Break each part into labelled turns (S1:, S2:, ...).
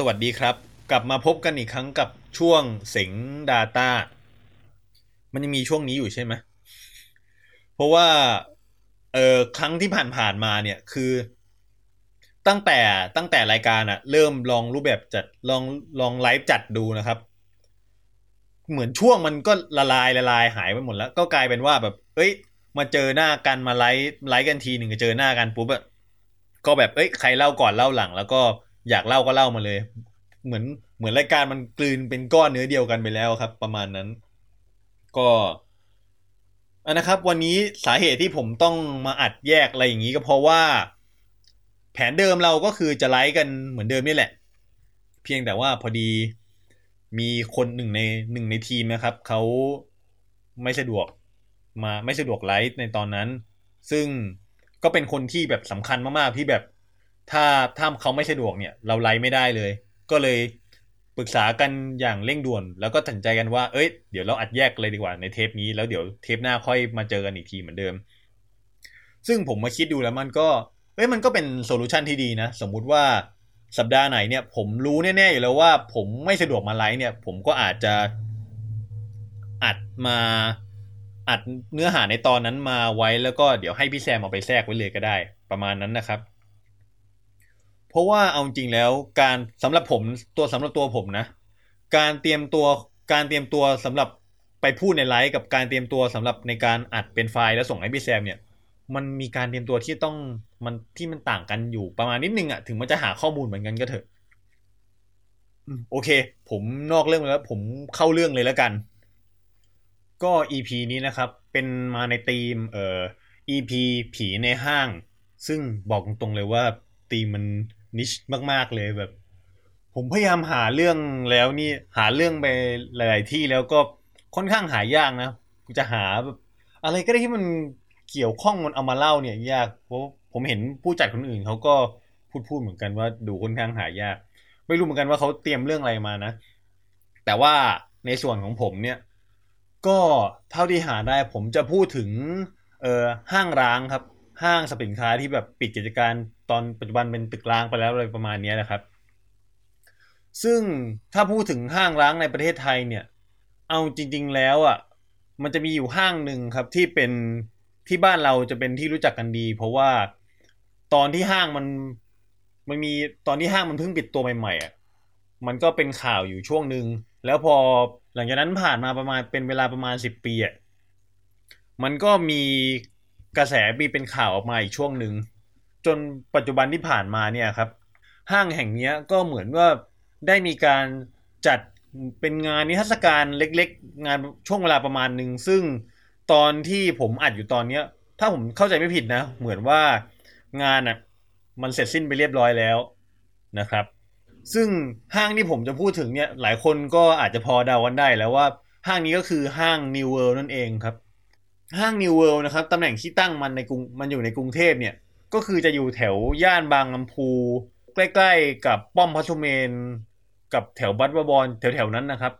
S1: ส
S2: วัสดี
S3: ครับ กลับมาพบกันอีกครั้งกับช่วงเสง Data มันยังมีช่วงนี้อยู่ใช่ไหมเพราะว่าเออครั้งที่ผ่านๆมาเนี่ยคือตั้งแต่ตั้งแต่รายการอะเริ่มลองรูปแบบจัดลองลองไลฟ์จัดดูนะครับ เหมือนช่วงมันก็ละลายละลายหายไปหมดแล้ว ก็กลายเป็นว่าแบบ เอ้ย มาเจอหน้ากันมาไลฟ์ไลฟ์กันทีหนึ่งเจอหน้ากันปุ๊บอะก็แบบเอ้ยใครเล่าก่อนเล่าหลัง แล้วก็ อยากเล่าก็เล่ามาเลย เหมือนเหมือนรายการมันกลืนเป็นก้อนเนื้อเดียวกันไปแล้วครับ ประมาณนั้น ก็อันนะครับ วันนี้สาเหตุที่ผมต้องมาอัดแยกอะไรอย่างนี้ก็เพราะว่า แผนเดิมเราก็คือจะไลฟ์กันเหมือนเดิมนี่แหละ เพียงแต่ว่าพอดีมีคนหนึ่งในหนึ่งในทีมนะครับเขาไม่สะดวกมาไม่สะดวกไลฟ์ในตอนนั้น ซึ่งก็เป็นคนที่แบบสำคัญมากๆที่แบบ ถ้าถ้าเขาไม่สะดวกเนี่ย เราไลฟ์ไม่ได้เลย ก็เลยปรึกษากันอย่างเร่งด่วน แล้วก็ตัดสินใจกันว่า เอ้ย เดี๋ยวเราอัดแยกเลยดีกว่าในเทปนี้ แล้วเดี๋ยวเทปหน้าค่อยมาเจอกันอีกทีเหมือนเดิม ซึ่งผมมาคิดดูแล้วมันก็ เอ้ย มันก็เป็น solution ที่ดีนะ สมมุติว่าสัปดาห์ไหนเนี่ย ผมรู้แน่ๆอยู่แล้วว่า ผมไม่สะดวกมาไลฟ์เนี่ย ผมก็อาจจะอัดมาอัดเนื้อหาในตอนนั้นมาไว้แล้วก็เดี๋ยวให้พี่แซมเอาไปแทรกไว้เลยก็ได้ ประมาณนั้นนะครับ ราะว่าเอาจริงแล้วการสำหรับผมตัวสำหรับตัวผมนะ การเตรียมตัวการเตรียมตัวสำหรับไปพูดในไลฟ์กับการเตรียมตัวสำหรับในการอัดเป็นไฟล์แล้วส่งให้พี่แซมเนี่ยมันมีการเตรียมตัวที่ต้องมันที่มันต่างกันอยู่ประมาณนิดนึงอะถึงมันจะหาข้อมูลเหมือนกันก็เถอะอืมโอเค ผมนอกเรื่องไปแล้ว ผมเข้าเรื่องเลยแล้วกัน ก็ EP นี้นะครับ เป็นมาในธีม เอ่อ EP ผีในห้าง ซึ่งบอกตรงๆเลยว่าธีมมัน นิชมาก ๆ เลยแบบ ผมพยายามหาเรื่องแล้วนี่หาเรื่องไปหลาย ๆ ที่แล้วก็ค่อนข้างหายากนะจะหาแบบอะไรก็ได้ที่มันเกี่ยวข้องมันเอามาเล่าเนี่ยยากเพราะผมเห็นผู้จัดคนอื่นเขาก็พูดพูดเหมือนกันว่าดูค่อนข้างหายาก ไม่รู้เหมือนกันว่าเขาเตรียมเรื่องอะไรมานะ แต่ว่าในส่วนของผมเนี่ย ก็เท่าที่หาได้ผมจะพูดถึงเออห้างร้างครับ ห้างสรรพสินค้าที่แบบปิดกิจการตอนปัจจุบันเป็นตึกร้างไปแล้วอะไรประมาณนี้นะครับ ซึ่งถ้าพูดถึงห้างร้างในประเทศไทยเนี่ย เอาจริง ๆ แล้วอะ มันจะมีอยู่ห้างหนึ่งครับที่เป็นที่บ้านเราจะเป็นที่รู้จักกันดี เพราะว่าตอนที่ห้างมันมันมีตอนที่ห้างมันเพิ่งปิดตัวใหม่ๆอะมันก็เป็นข่าวอยู่ช่วงหนึ่งแล้วพอหลังจากนั้นผ่านมาประมาณเป็นเวลาประมาณสิบปีอะมันก็มี กระแสมีเป็นข่าวออกมาอีกช่วงหนึ่งจนปัจจุบันที่ผ่านมาเนี่ยครับ ห้างแห่งนี้ก็เหมือนว่าได้มีการจัดเป็นงานนิทรรศการเล็กๆ งานช่วงเวลาประมาณหนึ่งซึ่งตอนที่ผมอัดอยู่ตอนเนี้ย ถ้าผมเข้าใจไม่ผิดนะ เหมือนว่างานอะมันเสร็จสิ้นไปเรียบร้อยแล้วนะครับ ซึ่งห้างที่ผมจะพูดถึงเนี่ยหลายคนก็อาจจะพอเดากันได้แล้วว่าห้างนี้ก็คือห้าง New World นั่นเองครับ ห้าง New World นะครับตำแหน่งที่ตั้งมันในกรุงมันอยู่ในกรุงเทพเนี่ย ก็คือจะอยู่แถวย่านบางลำพู ใกล้ๆกับป้อมพระสุเมน กับแถวบัตรบอลแถวๆนั้นนะครับ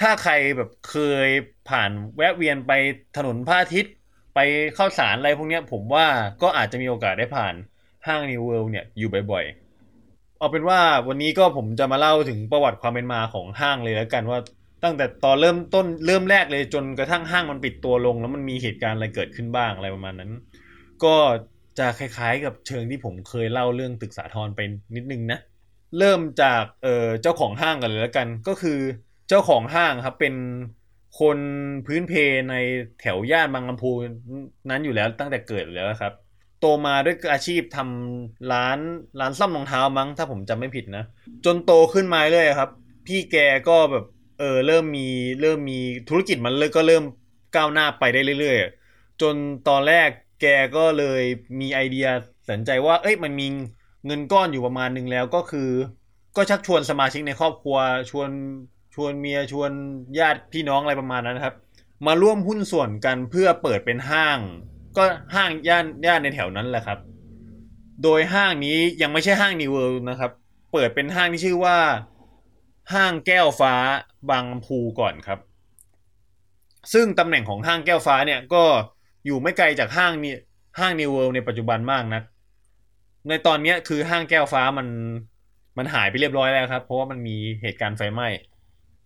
S3: ถ้าใครแบบเคยผ่านแวะเวียนไปถนนพระอาทิตย์ ไปเข้าสารอะไรพวกนี้ผมว่าก็อาจจะมีโอกาสได้ผ่านห้าง New World เนี่ยอยู่บ่อยๆ เอาเป็นว่าวันนี้ก็ผมจะมาเล่าถึงประวัติความเป็นมาของห้างเลยแล้วกันว่า ตั้งแต่ตอนเริ่มต้นเริ่มแรกเลยจนกระทั่งห้างมันปิดตัวลง แล้วมันมีเหตุการณ์อะไรเกิดขึ้นบ้างอะไรประมาณนั้น ก็จะคล้ายๆกับเชิงที่ผมเคยเล่าเรื่องตึกสาทรไปนิดนึงนะเริ่มจากเอ่อเจ้าของห้างกันเลยแล้วกัน ก็คือเจ้าของห้างครับเป็นคนพื้นเพในแถวย่านบางลำพูนั้นอยู่แล้วตั้งแต่เกิดอยู่แล้วครับ โตมาด้วยอาชีพทำร้านร้านซ่อมรองเท้ามั้ง ถ้าผมจำไม่ผิดนะ จนโตขึ้นมาเรื่อยครับ พี่แกก็แบบ เออเริ่มมีเริ่มมีธุรกิจมันเลยก็เริ่มก้าวหน้าไปได้เรื่อยๆ จนตอนแรกแกก็เลยมีไอเดียสนใจว่า เอ้ยมันมีเงินก้อนอยู่ประมาณหนึ่งแล้วก็คือ ก็ชักชวนสมาชิกในครอบครัวชวนชวนเมียชวนญาติพี่น้องอะไรประมาณนั้นครับ มาร่วมหุ้นส่วนกันเพื่อเปิดเป็นห้าง ก็ห้างย่านย่านในแถวนั้นแหละครับ โดยห้างนี้ยังไม่ใช่ห้างนิวเวิลด์นะครับ เปิดเป็นห้างที่ชื่อว่า ห้างแก้วฟ้า บางพูก่อนครับ ซึ่งตำแหน่งของห้างแก้วฟ้าเนี่ยก็อยู่ไม่ไกลจากห้างนี้ห้างนิวเวิลด์ในปัจจุบันมากนะในตอนนี้คือห้างแก้วฟ้ามันมันหายไปเรียบร้อยแล้วครับ เพราะว่ามันมีเหตุการณ์ไฟไหม้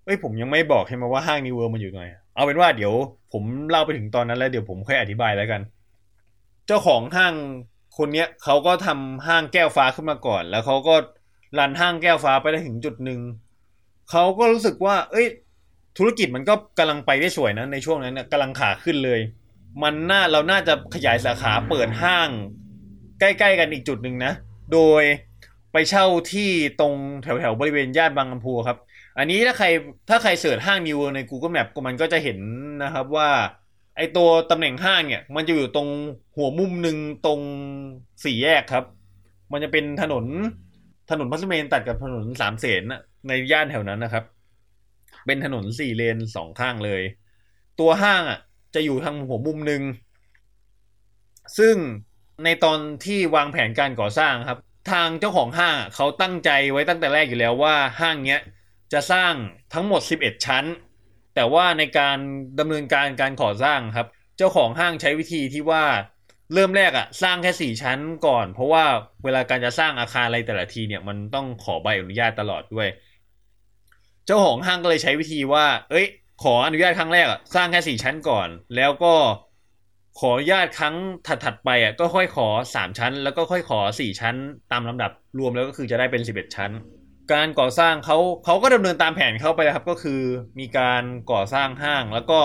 S3: เอ้ยผมยังไม่บอกใช่ไหมว่าห้างนิวเวิลด์มันอยู่ตรงไหนเอาเป็นว่าเดี๋ยวผมเล่าไปถึงตอนนั้นแล้วเดี๋ยวผมค่อยอธิบายแล้วกัน เจ้าของห้างคนเนี้ยเขาก็ทำห้างแก้วฟ้าขึ้นมาก่อน แล้วเขาก็ run ห้างแก้วฟ้าไปได้ถึงจุดหนึ่ง เขาก็รู้สึกว่า เอ้ย ธุรกิจมันก็กำลังไปได้สวยนะในช่วงนั้นเนี่ยกำลังขาขึ้นเลย มันน่าเราน่าจะขยายสาขาเปิดห้าง ใกล้ๆกันอีกจุดหนึ่งนะ โดยไปเช่าที่ตรงแถวๆบริเวณย่านบางลำพูครับ อันนี้ถ้าใครถ้าใครเสิร์ชห้างนิวใน Google Map มันก็จะเห็นนะครับว่า ไอตัวตำแหน่งห้างเนี่ย มันจะอยู่ตรงหัวมุมหนึ่งตรงสี่แยกครับ มันจะเป็นถนน ถนนพัสเมนตัดกับถนนสามเสนน่ะในย่านแถวนั้นนะครับ เป็นถนนสี่เลนสองข้างเลย ตัวห้างอะ จะอยู่ทางหัวมุมหนึ่งซึ่งในตอนที่วางแผนการก่อสร้างครับ ทางเจ้าของห้างเขาตั้งใจไว้ตั้งแต่แรกอยู่แล้วว่าห้างเนี้ยจะสร้างทั้งหมด 11 ชั้น แต่ว่าในการดำเนินการการก่อสร้างครับ เจ้าของห้างใช้วิธีที่ว่า เริ่มแรกอะสร้างแค่สี่ชั้นก่อน เพราะว่าเวลาการจะสร้างอาคารอะไรแต่ละทีเนี่ยมันต้องขอใบอนุญาตตลอดด้วย เจ้าของห้างก็เลยใช้วิธีว่า เอ้ย ขออนุญาตครั้งแรกอะสร้างแค่สี่ชั้นก่อน แล้วก็ขออนุญาตครั้งถัดๆไปอะก็ค่อยขอสามชั้น แล้วก็ค่อยขอสี่ชั้น ตามลำดับรวมแล้วก็คือจะได้เป็นสิบเอ็ดชั้น การก่อสร้างเขาเขาก็ดำเนินตามแผนเข้าไปแล้วครับ ก็คือมีการก่อสร้างห้างแล้วก็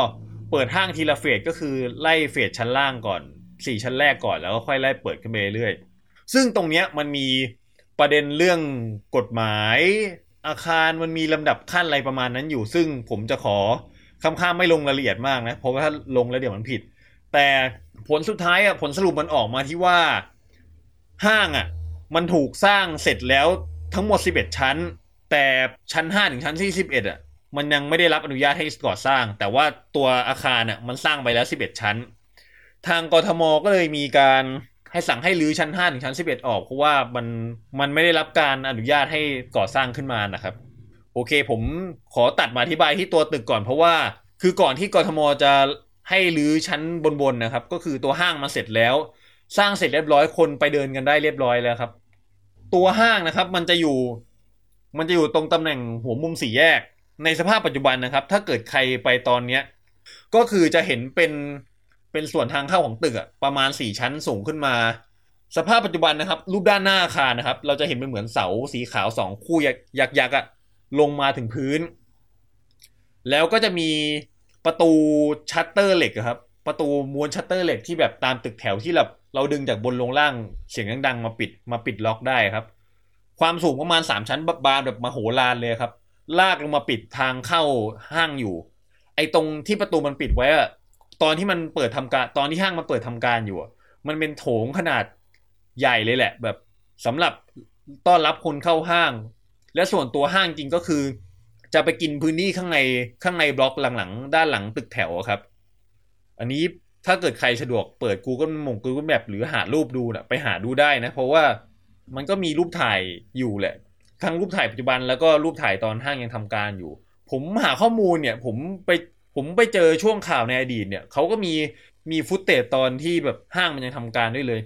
S3: เปิดห้างทีละเฟสก็คือไล่เฟสชั้นล่างก่อน สี่ชั้นแรกก่อนแล้วก็ค่อยไล่เปิดขึ้นไปเรื่อยๆซึ่งตรงเนี้ยมันมีประเด็นเรื่องกฎหมายอาคารมันมีลำดับขั้นอะไรประมาณนั้นอยู่ ซึ่งผมจะขอคำข้ามไม่ลงรายละเอียดมากนะเพราะว่าถ้าลงแล้วเดี๋ยวมันผิด แต่ผลสุดท้ายอะผลสรุปมันออกมาที่ว่าห้างอะ มันถูกสร้างเสร็จแล้วทั้งหมด 11 ชั้น แต่ชั้น 5 ถึงชั้นที่11อะมันยังไม่ได้รับอนุญาตให้ก่อสร้าง แต่ว่าตัวอาคารอะมันสร้างไปแล้ว 11 ชั้น ทางกทมก็เลยมีการให้สั่งให้รื้อชั้น5ถึงชั้น 11 ออก เพราะว่ามันมันไม่ได้รับการอนุญาตให้ก่อสร้างขึ้นมานะครับ โอเค ผมขอตัดมาอธิบายที่ตัวตึกก่อนเพราะว่า คือก่อนที่กทมจะให้รื้อชั้นบนๆนะครับ ก็คือตัวห้างมาเสร็จแล้ว สร้างเสร็จเรียบร้อยคนไปเดินกันได้เรียบร้อยแล้วครับ ตัวห้างนะครับมันจะอยู่ มันจะอยู่ตรงตำแหน่งหัวมุมสี่แยก ในสภาพปัจจุบันนะครับ ถ้าเกิดใครไปตอนเนี้ยก็คือจะเห็นเป็น เป็นส่วนทางเข้าของตึกอะประมาณสี่ชั้นสูงขึ้นมา สภาพปัจจุบันนะครับ รูปด้านหน้าอาคารนะครับ เราจะเห็นเป็นเหมือนเสาสีขาวสองคู่ยักยักยักษ์อะลงมาถึงพื้น แล้วก็จะมีประตูชัตเตอร์เหล็กครับ ประตูม้วนชัตเตอร์เหล็กที่แบบตามตึกแถวที่แบบเราดึงจากบนลงล่างเสียงดังๆมาปิดมาปิดล็อกได้ครับ ความสูงประมาณสามชั้นบานแบบมาโหฬารเลยครับ ลากลงมาปิดทางเข้าห้างอยู่ ไอ้ตรงที่ประตูมันปิดไว้อะ ตอนที่มันเปิดทำการ ตอนที่ห้างมันเปิดทำการอยู่มันเป็นโถงขนาดใหญ่เลยแหละ แบบสำหรับต้อนรับคนเข้าห้าง และส่วนตัวห้างจริงก็คือ จะไปกินพื้นที่ข้างในข้างในบล็อกหลังๆ ด้านหลังตึกแถวครับ อันนี้ถ้าเกิดใครสะดวกเปิด Google มง Google Map หรือหารูปดูนะไปหาดูได้นะ เพราะว่ามันก็มีรูปถ่ายอยู่แหละ ทั้งรูปถ่ายปัจจุบันแล้วก็รูปถ่ายตอนห้างยังทำการอยู่ ผมหาข้อมูลเนี่ย ผมไป ผมไปเจอช่วงข่าวในอดีตเนี่ยเขาก็มีมี footage ตอนที่แบบห้างมันยังทำการด้วยเลย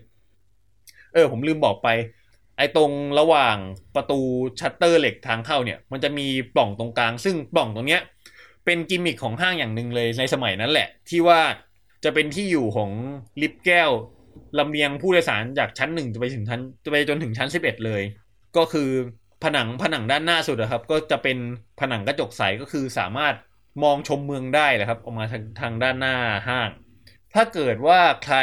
S3: เออ ผมลืมบอกไป ไอ้ตรงระหว่างประตูชัตเตอร์เหล็กทางเข้าเนี่ย มันจะมีปล่องตรงกลาง ซึ่งปล่องตรงเนี้ย เป็นกิมมิคของห้างอย่างหนึ่งเลยในสมัยนั้นแหละ ที่ว่าจะเป็นที่อยู่ของลิฟต์แก้วลำเลียงผู้โดยสารจากชั้นหนึ่งจะไปถึงชั้นจะไปจนถึงชั้นสิบเอ็ดเลย ก็คือผนังผนังด้านหน้าสุดนะครับ ก็จะเป็นผนังกระจกใสก็คือสามารถ มองชมเมืองได้แหละครับ ออกมาทางทางด้านหน้าห้าง ถ้าเกิดว่าใคร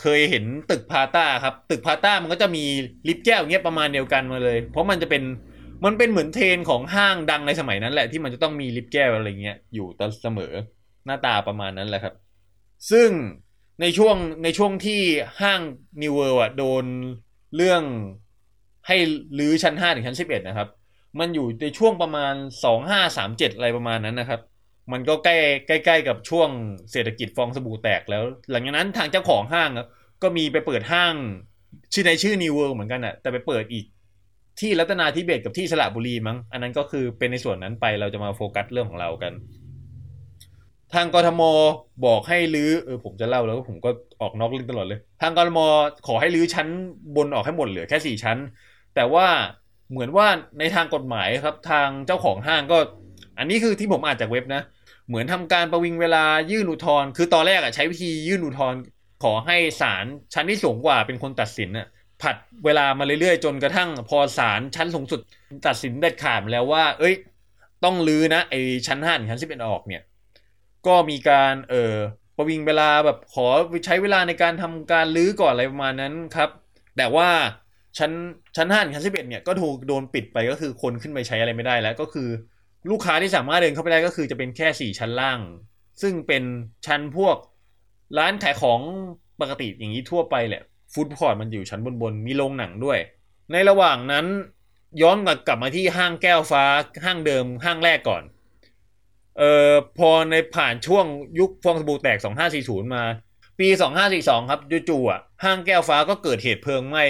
S3: เคยเห็นตึกพาต้าครับ ตึกพาต้ามันก็จะมีลิฟต์แก้วเงี้ยประมาณเดียวกันมาเลย เพราะมันจะเป็นมันเป็นเหมือนเทรนของห้างดังในสมัยนั้นแหละที่มันจะต้องมีลิฟต์แก้วอะไรเงี้ยอยู่ตลอดเสมอหน้าตาประมาณนั้นแหละครับ ซึ่งในช่วงในช่วงที่ห้าง New World อะโดนเรื่องให้รื้อชั้นห้าถึงชั้นสิบเอ็ดนะครับ มันอยู่ในช่วงประมาณสองห้าสามเจ็ดอะไรประมาณนั้นนะครับ มันก็ใกล้ใกล้ๆกับช่วงเศรษฐกิจฟองสบู่แตกแล้ว หลังจากนั้นทางเจ้าของห้างก็มีไปเปิดห้าง ชื่อในชื่อ New World เหมือนกันอะแต่ไปเปิดอีกที่รัตนาธิเบศกับที่สระบุรีมั้ง อันนั้นก็คือเป็นในส่วนนั้นไปเราจะมาโฟกัสเรื่องของเรากัน ทางกทมบอกให้รื้อเออผมจะเล่าแล้วผมก็ออกนอกเรื่องตลอดเลย ทางกทมขอให้รื้อชั้นบนออกให้หมดเหลือแค่สี่ชั้น แต่ว่า เหมือนว่าในทางกฎหมายครับทางเจ้าของห้างก็ อันนี้คือที่ผมอ่านจากเว็บนะ เหมือนทำการประวิงเวลายื่นอุทธรณ์คือตอนแรกอะใช้วิธียื่นอุทธรณ์ขอให้ศาลชั้นที่สูงกว่าเป็นคนตัดสินอะผัดเวลามาเรื่อยๆ จนกระทั่งพอศาลชั้นสูงสุดตัดสินเด็ดขาดแล้วว่า เอ้ย ต้องลื้อนะไอชั้นห้างชั้นสิบเอ็ดออกเนี่ย ก็มีการเออประวิงเวลาแบบขอใช้เวลาในการทำการลื้อก่อนอะไรประมาณนั้นครับ แต่ว่า ชั้นชั้นห้าชั้นสิบเอ็ดเนี่ยก็ถูกโดนปิดไปก็คือคนขึ้นไปใช้อะไรไม่ได้แล้ว ก็คือลูกค้าที่สามารถเดินเข้าไปได้ก็คือจะเป็นแค่สี่ชั้นล่าง ซึ่งเป็นชั้นพวกร้านขายของปกติอย่างนี้ทั่วไปแหละฟู้ดคอร์ทมันอยู่ชั้นบนๆมีโรงหนังด้วย ในระหว่างนั้นย้อนกลับมาที่ห้างแก้วฟ้าห้างเดิมห้างแรกก่อนเอ่อพอในผ่านช่วงยุคฟองสบู่แตก 2540 มา ปี 2542 ครับจู่ๆอะห้างแก้วฟ้าก็เกิดเหตุเพลิงไหม้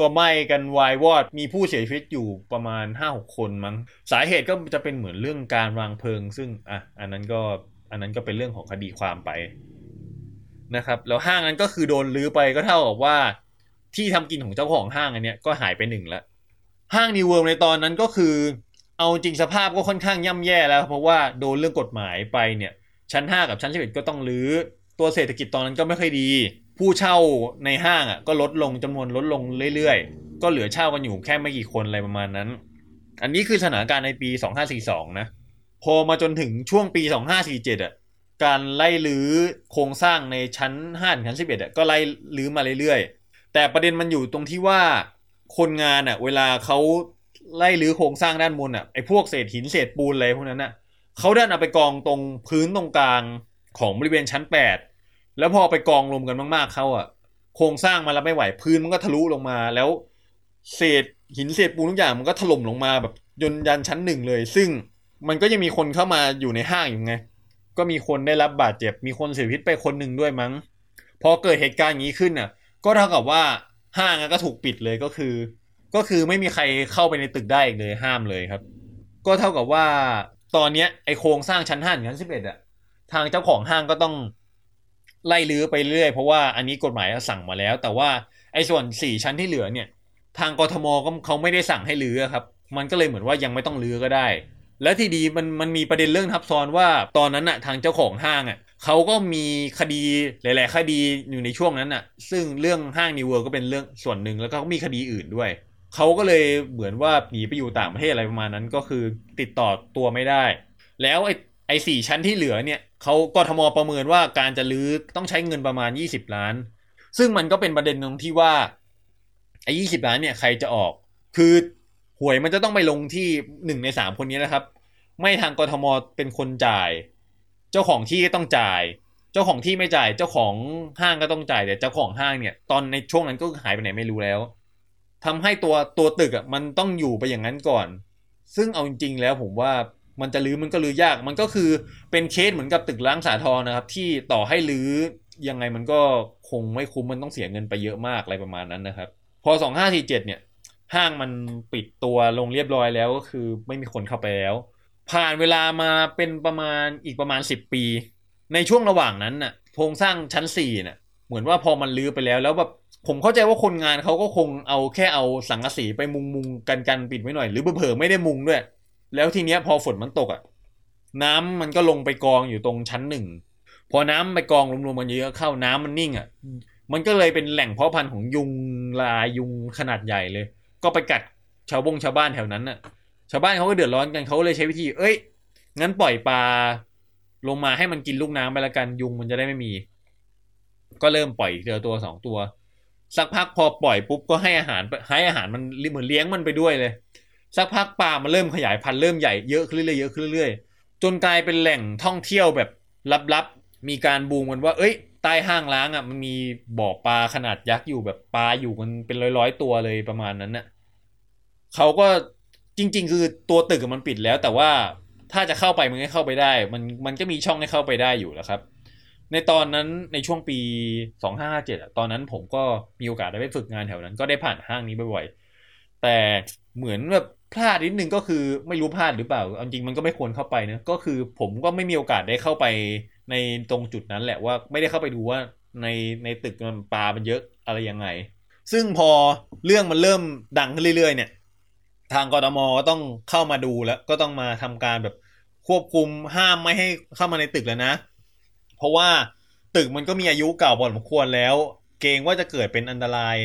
S3: ก็ไหม้กันวายวอด มีผู้เสียชีวิตอยู่ประมาณ 5-6 คนมั้ง สาเหตุก็จะเป็นเหมือนเรื่องการวางเพลิง ซึ่งอะอันนั้นก็อันนั้นก็เป็นเรื่องของคดีความไปนะครับ แล้วห้างนั้นก็คือโดนรื้อไปก็เท่ากับว่า ที่ทำกินของเจ้าของห้างอันเนี้ยก็หายไปหนึ่งละห้างนิวเวิร์ในตอนนั้นก็คือ เอาจริงสภาพก็ค่อนข้างย่ำแย่แล้ว เพราะว่าโดนเรื่องกฎหมายไปเนี่ยชั้น 5 กับชั้น11ก็ต้องรื้อตัวเศรษฐกิจตอนนั้นก็ไม่ค่อยดี ผู้เช่าในห้างอะก็ลดลงจำนวนลดลงเรื่อยๆ ก็เหลือเช่ากันอยู่แค่ไม่กี่คนอะไรประมาณนั้น อันนี้คือสถานการณ์ในปี 2542 นะ พอมาจนถึงช่วงปี 2547 อะ การไล่รื้อโครงสร้างในชั้น5ถึงชั้น 11 อะก็ไล่รื้อมาเรื่อยๆ แต่ประเด็นมันอยู่ตรงที่ว่าคนงานอะ เวลาเขาไล่รื้อโครงสร้างด้านบนอะไอ้พวกเศษหินเศษปูนอะไรพวกนั้นอะเขาดันเอาไปกองตรงพื้นตรงกลางของบริเวณชั้น 8 แล้วพอไปกองรวมกันมากๆเขาอะ โครงสร้างมันรับไม่ไหวพื้นมันก็ทะลุลงมา แล้ว เศษหินเศษปูนทุกอย่างมันก็ถล่มลงมาแบบยนยันชั้นหนึ่งเลย ซึ่งมันก็ยังมีคนเข้ามาอยู่ในห้างอยู่ไง ก็มีคนได้รับบาดเจ็บ มีคนเสียชีวิตไปคนหนึ่งด้วยมั้ง พอเกิดเหตุการณ์อย่างนี้ขึ้นน่ะ ก็เท่ากับว่าห้างก็ถูกปิดเลยก็คือ ก็คือไม่มีใครเข้าไปในตึกได้อีกเลยห้ามเลยครับ ก็เท่ากับว่าตอนเนี้ยไอ้โครงสร้างชั้นห้าชั้นสิบเอ็ดอะทางเจ้าของห้างก็ต้อง ไล่รื้อไปเรื่อยเพราะว่าอันนี้กฎหมายสั่งมาแล้ว แต่ว่าไอ้ส่วนสี่ชั้นที่เหลือเนี่ย ทางกทมก็เขาไม่ได้สั่งให้รื้อครับ มันก็เลยเหมือนว่ายังไม่ต้องรื้อก็ได้ และที่ดีมันมันมีประเด็นเรื่องทับซ้อนว่าตอนนั้นอะทางเจ้าของห้างอะเขาก็มีคดีหลาย ๆ คดีอยู่ในช่วงนั้นอะซึ่งเรื่องห้างนิวเวิลด์ก็เป็นเรื่องส่วนหนึ่งแล้วก็มีคดีอื่นด้วยเขาก็เลยเหมือนว่าหนีไปอยู่ต่างประเทศอะไรประมาณนั้นก็คือติดต่อตัวไม่ได้ แล้วไอ้ไอ้สี่ชั้นที่เหลือเนี่ย เขากทมประเมินว่าการจะรื้อต้องใช้เงินประมาณ 20 ล้าน ซึ่งมันก็เป็นประเด็นตรงที่ว่าไอ้ยี่สิบล้านเนี่ยใครจะออก คือหวยมันจะต้องไปลงที่หนึ่งในสามคนนี้นะครับ ไม่ทางกทมเป็นคนจ่าย เจ้าของที่ต้องจ่าย เจ้าของที่ไม่จ่าย เจ้าของห้างก็ต้องจ่ายแต่เจ้าของห้างเนี่ย ตอนในช่วงนั้นก็หายไปไหนไม่รู้แล้วทำให้ตัวตัวตึกอะมันต้องอยู่ไปอย่างนั้นก่อน ซึ่งเอาจริงๆแล้วผมว่า มันจะรื้อมันก็รื้อยาก มันก็คือเป็นเคสเหมือนกับตึกล้างสาทรนะครับ ที่ต่อให้รื้อยังไงมันก็คงไม่คุ้มมันต้องเสียเงินไปเยอะมากอะไรประมาณนั้นนะครับ พอสองห้าสี่เจ็ดเนี่ย ห้างมันปิดตัวลงเรียบร้อยแล้วก็คือไม่มีคนเข้าไปแล้ว ผ่านเวลามาเป็นประมาณอีกประมาณสิบปี ในช่วงระหว่างนั้นน่ะโครงสร้างชั้นสี่น่ะเหมือนว่าพอมันรื้อไปแล้วแล้วแบบผมเข้าใจว่าคนงานเขาก็คงเอาแค่เอาสังกะสีไปมุงมุงกันกันปิดไว้หน่อย หรือเผลอไม่ได้มุงด้วย แล้วทีเนี้ยพอฝนมันตกอะ น้ำมันก็ลงไปกองอยู่ตรงชั้นหนึ่ง พอน้ำไปกองรวมๆมันเยอะเข้าน้ำมันนิ่งอะ มันก็เลยเป็นแหล่งเพาะพันธุ์ของยุงลายยุงขนาดใหญ่เลย ก็ไปกัดชาวบงชาวบ้านแถวนั้นน่ะ ชาวบ้านเขาก็เดือดร้อนกันเขาเลยใช้วิธี เอ้ย งั้นปล่อยปลาลงมาให้มันกินลูกน้ำไปละกันยุงมันจะได้ไม่มี ก็เริ่มปล่อยเจอตัวสองตัว สักพักพอปล่อยปุ๊บก็ให้อาหารให้อาหารมันเหมือนเลี้ยงมันไปด้วยเลย สักพักปลามันเริ่มขยายพันธุ์เริ่มใหญ่เยอะขึ้นเรื่อยๆเยอะขึ้นเรื่อยๆจนกลายเป็นแหล่งท่องเที่ยวแบบลับๆ มีการบูมกันว่า เอ้ย ใต้ห้างล้างอะมันมีบ่อปลาขนาดยักษ์อยู่แบบปลาอยู่กันเป็นร้อยๆตัวเลยประมาณนั้นน่ะเขาก็จริง ๆ คือตัวตึกมันปิดแล้ว แต่ว่าถ้าจะเข้าไปมันก็เข้าไปได้ มันมันก็มีช่องให้เข้าไปได้อยู่แล้วครับ ในตอนนั้นในช่วงปีสองห้าเจ็ดตอนนั้นผมก็มีโอกาสได้ไปฝึกงานแถวนั้น ก็ได้ผ่านห้างนี้บ่อยๆแต่เหมือนแบบ พลาดนิดนึงก็คือไม่รู้พลาดหรือเปล่าเอาจริงมันก็ไม่ควรเข้าไปนะก็คือผมก็ไม่มีโอกาสได้เข้าไปในตรงจุดนั้นแหละว่าไม่ได้เข้าไปดูว่าในในตึกมันปลามันเยอะอะไรยังไง ซึ่งพอเรื่องมันเริ่มดังขึ้นเรื่อยๆ เนี่ย ทางกรทมก็ต้องเข้ามาดูแล้ว ก็ต้องมาทำการแบบควบคุมห้ามไม่ให้เข้ามาในตึกแล้วนะ เพราะว่าตึกมันก็มีอายุเก่าพอสมควรแล้ว เกรงว่าจะเกิดเป็นอันตราย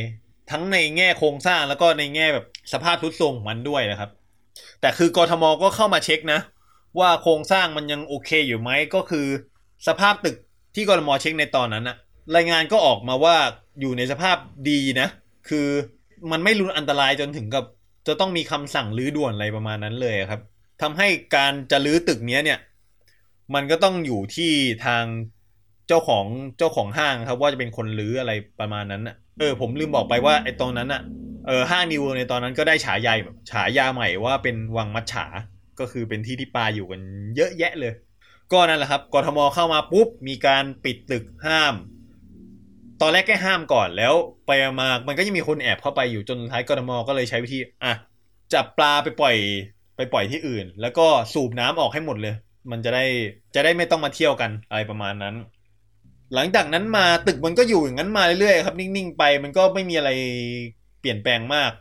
S3: ทั้งในแง่โครงสร้างแล้วก็ในแง่แบบสภาพทุดโทรมของมันด้วยนะครับ แต่คือกรทมก็เข้ามาเช็คนะ ว่าโครงสร้างมันยังโอเคอยู่ไหมก็คือ สภาพตึกที่กรทมเช็คในตอนนั้นอะรายงานก็ออกมาว่าอยู่ในสภาพดีนะ คือมันไม่รุนอันตรายจนถึงกับ จะต้องมีคำสั่งรื้อด่วนอะไรประมาณนั้นเลยครับทำให้การจะรื้อตึกเนี้ยเนี่ย มันก็ต้องอยู่ที่ทางเจ้าของเจ้าของห้างครับ ว่าจะเป็นคนรื้ออะไรประมาณนั้นน่ะ เออผมลืมบอกไปว่าไอ้ตรงนั้นน่ะเออห้างนิวในตอนนั้นก็ได้ฉายาแบบฉายาใหม่ว่าเป็นวังมัจฉา ก็คือเป็นที่ที่ปลาอยู่กันเยอะแยะเลย ก็นั่นแหละครับกทมเข้ามาปุ๊บมีการปิดตึกห้าม ตอนแรกแค่ห้ามก่อนแล้วไปมามันก็ยังมีคนแอบเข้าไปอยู่จนท้ายกทมก็เลยใช้วิธีอะจับปลาไปปล่อยไปปล่อยที่อื่น แล้วก็สูบน้ำออกให้หมดเลย มันจะได้จะได้ไม่ต้องมาเที่ยวกันอะไรประมาณนั้น หลังจากนั้นมาตึกมันก็อยู่อย่างนั้นมาเรื่อยๆครับ นิ่งๆไปมันก็ไม่มีอะไรเปลี่ยนแปลงมาก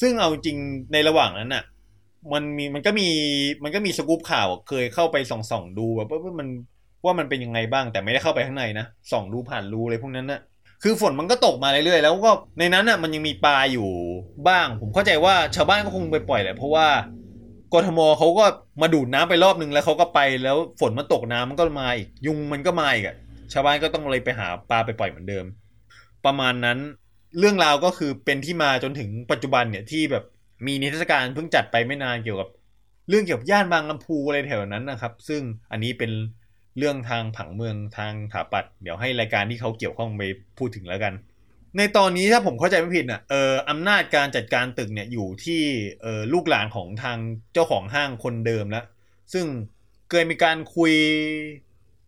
S3: ซึ่งเอาจริงในระหว่างนั้นน่ะมันมีมันก็มีมันก็มีสกู๊ปข่าวเคยเข้าไปส่องส่องๆดูแบบว่ามันว่ามันเป็นยังไงบ้างแต่ไม่ได้เข้าไปข้างในนะส่องดูผ่านรูอะไรพวกนั้นน่ะคือฝนมันก็ตกมาเรื่อยๆแล้วก็ในนั้นน่ะมันยังมีปลาอยู่บ้าง ผมเข้าใจว่าชาวบ้านก็คงไปปล่อยแหละเพราะว่ากทมเขาก็มาดูดน้ำไปรอบนึงแล้วเขาก็ไปแล้วฝนมันตกน้ำมันก็มาอีกยุงมันก็มาอีกอะ ชาวบ้านก็ต้องเลยไปหาปลาไปปล่อยเหมือนเดิม ประมาณนั้นเรื่องราวก็คือเป็นที่มาจนถึงปัจจุบันเนี่ยที่แบบมีนิทรรศการเพิ่งจัดไปไม่นานเกี่ยวกับ เรื่องเกี่ยวกับย่านบางลำพูอะไรแถวนั้นนะครับ ซึ่งอันนี้เป็นเรื่องทางผังเมืองทางถาปัดเดี๋ยวให้รายการที่เขาเกี่ยวข้องไปพูดถึงแล้วกัน ในตอนนี้ถ้าผมเข้าใจไม่ผิดน่ะเอออำนาจการจัดการตึกเนี่ยอยู่ที่เออลูกหลานของทางเจ้าของห้างคนเดิมแล้วซึ่งเคยมีการคุย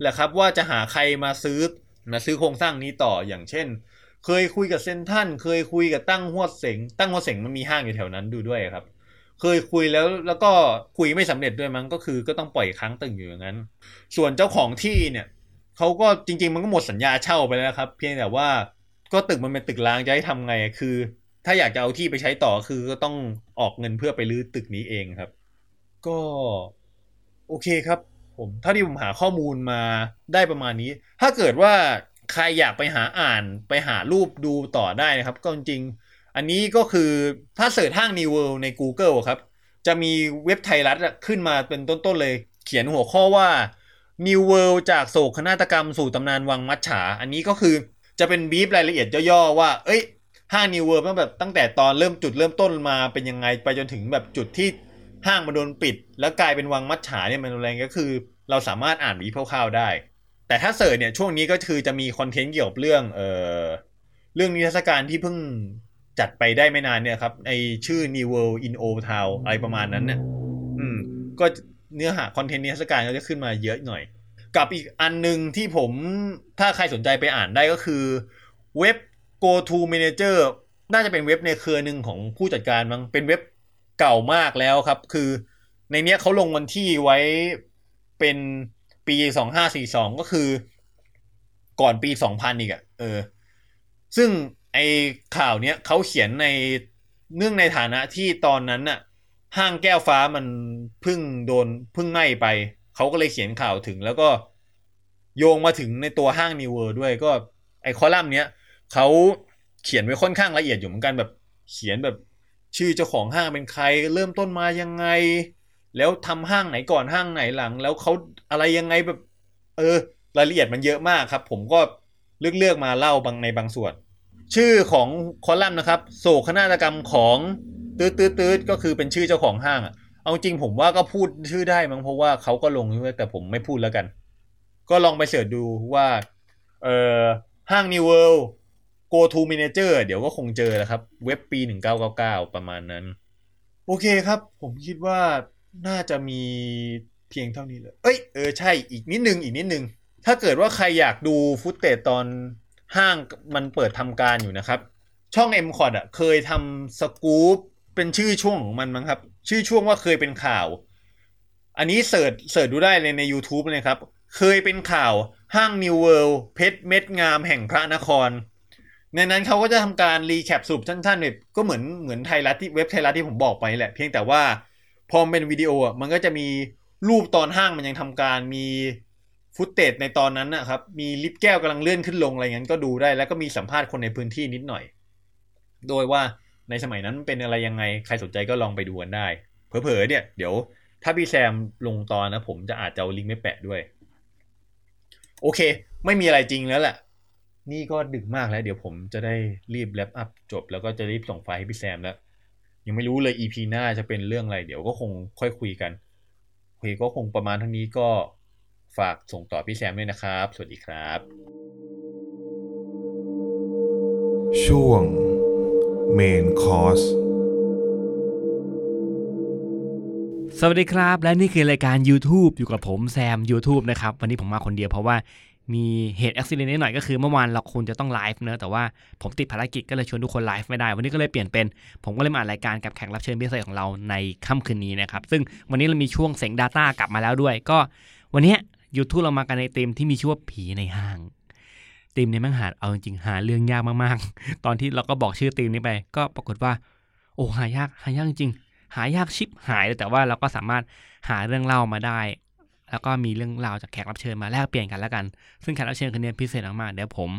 S3: แหละครับว่าจะหาใครมาซื้อมาซื้อโครงสร้างนี้ต่ออย่างเช่น เคยคุยกับเซนทันเคยคุยกับตั้งหัวเสงตั้งหัวเสงมันมีห้างอยู่แถวนั้นดูด้วยครับ เคยคุยแล้วแล้วก็คุยไม่สำเร็จด้วยมั้งก็คือก็ต้องปล่อยค้างตึงอยู่อย่างนั้น ส่วนเจ้าของที่เนี่ยเขาก็จริง ๆ มันก็หมดสัญญาเช่าไปแล้วครับ เพียงแต่ว่าก็ตึกมันเป็นตึกร้างจะให้ทำไงคือ ถ้าอยากจะเอาที่ไปใช้ต่อคือก็ต้องออกเงินเพื่อไปรื้อตึกนี้เองครับ ก็ โอเคครับ ผมเท่าที่ผมหาข้อมูลมาได้ประมาณนี้ ถ้าเกิดว่าใครอยากไปหาอ่านไปหารูปดูต่อได้นะครับ ก็จริง อันนี้ก็คือถ้าเสิร์ชห้าง New World ใน Google ครับ จะมีเว็บไทยรัฐขึ้นมาเป็นต้นๆเลย เขียนหัวข้อว่า New World จากโศกนาฏกรรมสู่ตำนานวังมัจฉา อันนี้ก็คือจะเป็นบีฟรายละเอียดย่อๆว่า เอ้ยห้าง New World ตั้งแบบตั้งแต่ตอนเริ่มจุดเริ่มต้นมาเป็นยังไงไปจนถึงแบบจุดที่ ห้างมาโดนปิด แล้วกลายเป็นวังมัจฉาเนี่ยมันอะไรก็คือ เราสามารถอ่านบีฟคร่าวๆได้ แต่ถ้า search เนี่ยช่วงนี้ก็คือจะมี content เกี่ยวกับเรื่องเอ่อเรื่องนิทรรศการที่เพิ่งจัดไปได้ไม่นานเนี่ยครับไอ้ชื่อ New World in Old Town อะไรประมาณนั้นเนี่ยอืม ก็เนื้อหา content นิทรรศการก็จะขึ้นมาเยอะหน่อย กับอีกอันหนึ่งที่ผมถ้าใครสนใจไปอ่านได้ก็คือเว็บ Gotomanager น่าจะเป็นเว็บในเครือหนึ่งของผู้จัดการมั้งเป็นเว็บ เก่ามากแล้วครับ คือในเนี้ยเขาลงวันที่ไว้เป็นปีสองห้าสี่สองก็คือ ก่อนปีสองพันอีกอะเออ ซึ่งไอข่าวเนี้ยเขาเขียนในเนื่องในฐานะที่ตอนนั้นน่ะ ห้างแก้วฟ้ามันพึ่งโดนพึ่งไหม้ไป เขาก็เลยเขียนข่าวถึง แล้วก็โยงมาถึงในตัวห้างนิวเวอร์ด้วยก็ไอคอลัมน์เนี้ยเขาเขียนไว้ค่อนข้างละเอียดอยู่เหมือนกันแบบเขียนแบบ ชื่อเจ้าของห้างเป็นใคร เริ่มต้นมายังไง แล้วทำห้างไหนก่อนห้างไหนหลัง แล้วเขาอะไรยังไงแบบ เออ รายละเอียดมันเยอะมากครับ ผมก็เลือกเลือกมาเล่าบางในบางส่วน ชื่อของคอลัมน์นะครับ โศกนาฏกรรมของตืดตืดตืดก็คือเป็นชื่อเจ้าของห้างอะเอาจริงผมว่าก็พูดชื่อได้มั้งเพราะว่าเขาก็ลงด้วยแต่ผมไม่พูดแล้วกัน ก็ลองไปเสิร์ชดูว่าเออห้าง New World Go to Manager เดี๋ยวก็คงเจอแล้วครับ เว็บปี 1999 ประมาณนั้น โอเคครับ ผมคิดว่าน่าจะมีเพียงเท่านี้เลย เอ้ย เออใช่อีกนิดนึง อีกนิดนึง ถ้าเกิดว่าใครอยากดูฟุตเตจตอนห้างมันเปิดทำการอยู่นะครับ ช่อง m c o t อะเคยทำสกู๊ปเป็นชื่อช่วงของมันมั้งครับ ชื่อช่วงว่าเคยเป็นข่าว อันนี้ search search ดูได้เลยใน YouTube เลยครับ เคยเป็นข่าวห้าง New World เพชรเม็ดงามแห่งพระนคร ในนั้นเขาก็จะทำการ recap สรุปสั้นๆเนี่ยก็เหมือนเหมือนไทยรัฐที่เว็บไทยรัฐที่ผมบอกไปแหละ เพียงแต่ว่าพอเป็นวิดีโออะมันก็จะมีรูปตอนห้างมันยังทำการมี footage ในตอนนั้นนะครับ มีลิฟต์แก้วกำลังเลื่อนขึ้นลงอะไรเงี้ยก็ดูได้ แล้วก็มีสัมภาษณ์คนในพื้นที่นิดหน่อย โดยว่าในสมัยนั้นเป็นอะไรยังไงใครสนใจก็ลองไปดูกันได้ เผลอๆเนี่ย เดี๋ยว ถ้าพี่แซมลงตอนนะ ผมจะอาจจะเอาลิงก์ไม่แปะด้วย โอเค ไม่มีอะไรจริงแล้วแหละ นี่ก็ดึกมากแล้ว เดี๋ยวผมจะได้รีบแลปอัพจบ แล้วก็จะรีบส่งไฟล์ให้พี่แซมแล้ว ยังไม่รู้เลย EP หน้าจะเป็นเรื่องอะไร เดี๋ยวก็คงค่อยคุยกันโอเคก็คงประมาณเท่านี้ก็ฝากส่งต่อพี่แซมด้วยนะครับ สวัสดีครับ
S2: ช่วงmain courseส
S4: วัสดีครับ และนี่คือรายการ YouTube อยู่กับผมแซม YouTube นะครับ วันนี้ผมมาคนเดียวเพราะว่า มีเหตุอุบัติเหตุนิดหน่อยก็คือเมื่อวานเราควรจะต้องไลฟ์เนอะแต่ว่าผมติดภารกิจก็เลยชวนทุกคนไลฟ์ไม่ได้ วันนี้ก็เลยเปลี่ยนเป็น ผมก็เลยมาอัดรายการกับแขกรับเชิญพิเศษของเราในค่ำคืนนี้นะครับ ซึ่งวันนี้เรามีช่วงเสียง Data กลับมาแล้วด้วย ก็วันนี้ย YouTube เรามากันในธีมที่มีชื่อว่าผีในห้างธีมในม่งหาเอาจริงหาเรื่องยากมากๆ ตอนที่เราก็บอกชื่อธีมนี้ไป ก็ปรากฏว่า โอ้หายากหายากจริง หายากชิบหายเลยแต่ว่าเราก็สามารถหาเรื่องเล่ามาได้ แล้วก็มีเรื่องราวจากแขกรับเชิญมาแลกเปลี่ยนกันแล้วกัน ซึ่งแขกรับเชิญคนนี้พิเศษมากๆเดี๋ยวผม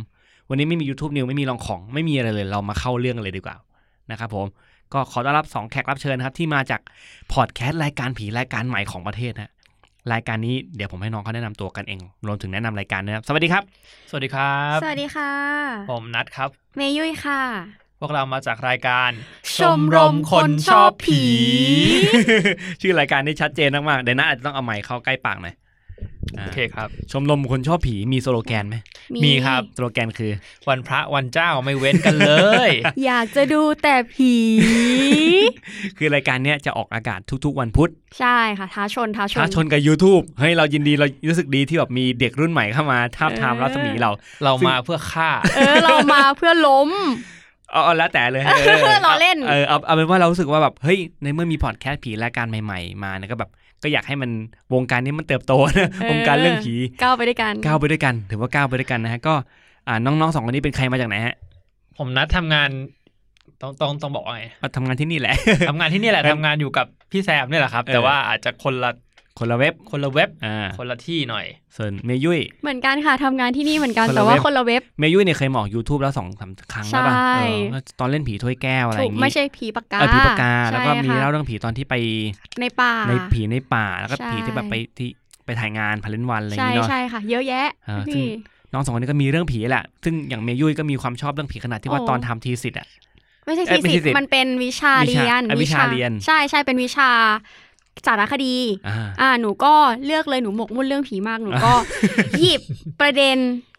S4: วันนี้ไม่มี YouTube New ไม่มีลองของไม่มีอะไรเลย เรามาเข้าเรื่องกันเลยดีกว่านะครับผมก็ขอต้อนรับ 2 แขกรับเชิญนะครับ ที่มาจากพอดแคสต์รายการผีรายการใหม่ของประเทศนะรายการนี้เดี๋ยวผมให้น้องเขาแนะนำตัวกันเอง รวมถึงแนะนำรายการนะครับ สวัสดีครับ
S5: สวัสดีครับ
S1: สวัสดีค่ะ
S5: ผมนัทครับ
S1: เมยุ้ยค่ะ
S5: พวกเรามาจากรายการ
S1: ชมรมคนชอบผี
S4: ชื่อรายการนี่ชัดเจนมากๆเดี๋ยวนะอาจจะต้องเอาไมค์เข้าใกล้ปากหน่อยอ่า
S5: โอเคครับ
S4: ชมรมคนชอบผีมีสโลแกนไหม
S5: มีครับ
S4: สโลแกนคือ
S5: วันพระวันเจ้าไม่เว้นกันเลย
S1: อยากจะดูแต่ผี
S4: คือรายการเนี้ยจะออกอากาศทุกๆ วันพุธ
S1: ใช่ค่ะ ท้าชนท้าชน
S4: ท้าชนกับ YouTube เฮ้ยเรายินดีเรารู้สึกดีที่แบบมีเด็กรุ่นใหม่เข้ามาท้าบทาม
S1: เออ
S4: รัศมีเรา
S5: เรามาเพื่อฆ่า
S1: เออเรามาเพื่อล้ม
S4: เอาเอาแล้วแต่เลย
S1: เราเล่น
S4: เออเอาเอาเป็นว่าเรารู้สึกว่าแบบเฮ้ยในเมื่อมีพอดแคสต์ผีรายการใหม่ ๆ มาเนี่ยก็แบบก็อยากให้มันวงการนี้มันเติบโตนะ
S1: เออ
S4: วงการเรื่องผี
S1: ก้าวไปด้วยกัน
S4: ก้าวไปด้วยกันถือว่าก้าวไปด้วยกันนะฮะก็อ่าน้องๆสองคนนี้เป็นใครมาจากไหนฮะ
S5: ผมนัดทำงานต้องต้องต้องบอกว่าไง
S4: มาทำงานที่นี่แหละ
S5: ทำงานที่นี่แหละ
S4: เออ
S5: ทำงานอยู่กับพี่แซมนี่แหละครับ
S4: เออ
S5: แต่ว่าอาจจะคนละ
S4: คนละเว็บ
S5: คนละเว็บ
S4: อ่า
S5: คนละที่หน่อย
S4: ส่วนเมยุ้ย
S1: เหมือนกันค่ะทำงานที่นี่เหมือนกัน
S4: คนละ
S1: แต่ว่า
S4: เว็บ
S1: คนละเว็บ
S4: เมยุ้ยเนี่ยเคยมาออก YouTube แล้วสองสามครั้งแล้วป่ะ
S1: ใช่
S4: เออตอนเล่นผีถ้วยแก้วอะไรอ
S1: ถูก
S4: ย่างงี้
S1: ไม่ใช่ผีปากกา
S4: เออผีปากกา
S1: ใช่
S4: แล้วก็มี
S1: ค่ะ
S4: เล่าเรื่องผีตอนที่ไป
S1: ในป่า
S4: ในผีในป่าแล้วก็
S1: ใช่
S4: ผีที่แบบไปที่ไปถ่ายงานพาเลนวันอะไรอย่าง
S1: ใช่
S4: งี้เนาะ
S1: ใช่ค่ะ เยอะแยะ
S4: เออซึ่ง
S1: พี่
S4: น้องสองคนนี้ก็มีเรื่องผีแหละ ซึ่งอย่างเมยุ้ยก็มีความชอบเรื่องผีขนาดที่ว่า
S1: โอ้
S4: ตอนทำทีสิทธ์อะ
S1: ไม่ใช่
S4: เอ้
S1: ที
S4: ยไม่ใช่
S1: สิท
S4: สิทธิ์
S1: ธิ์มันเป็นวิชา
S4: วิชา
S1: เรียน
S4: เอ่อวิชาเรียน
S1: ใช่ใช่เป็นวิชา สารคดี
S4: อ่า
S1: อ่า หนูก็เลือกเลยหนูหมกมุ่นเรื่องผีมาก หนูก็หยิบประเด็น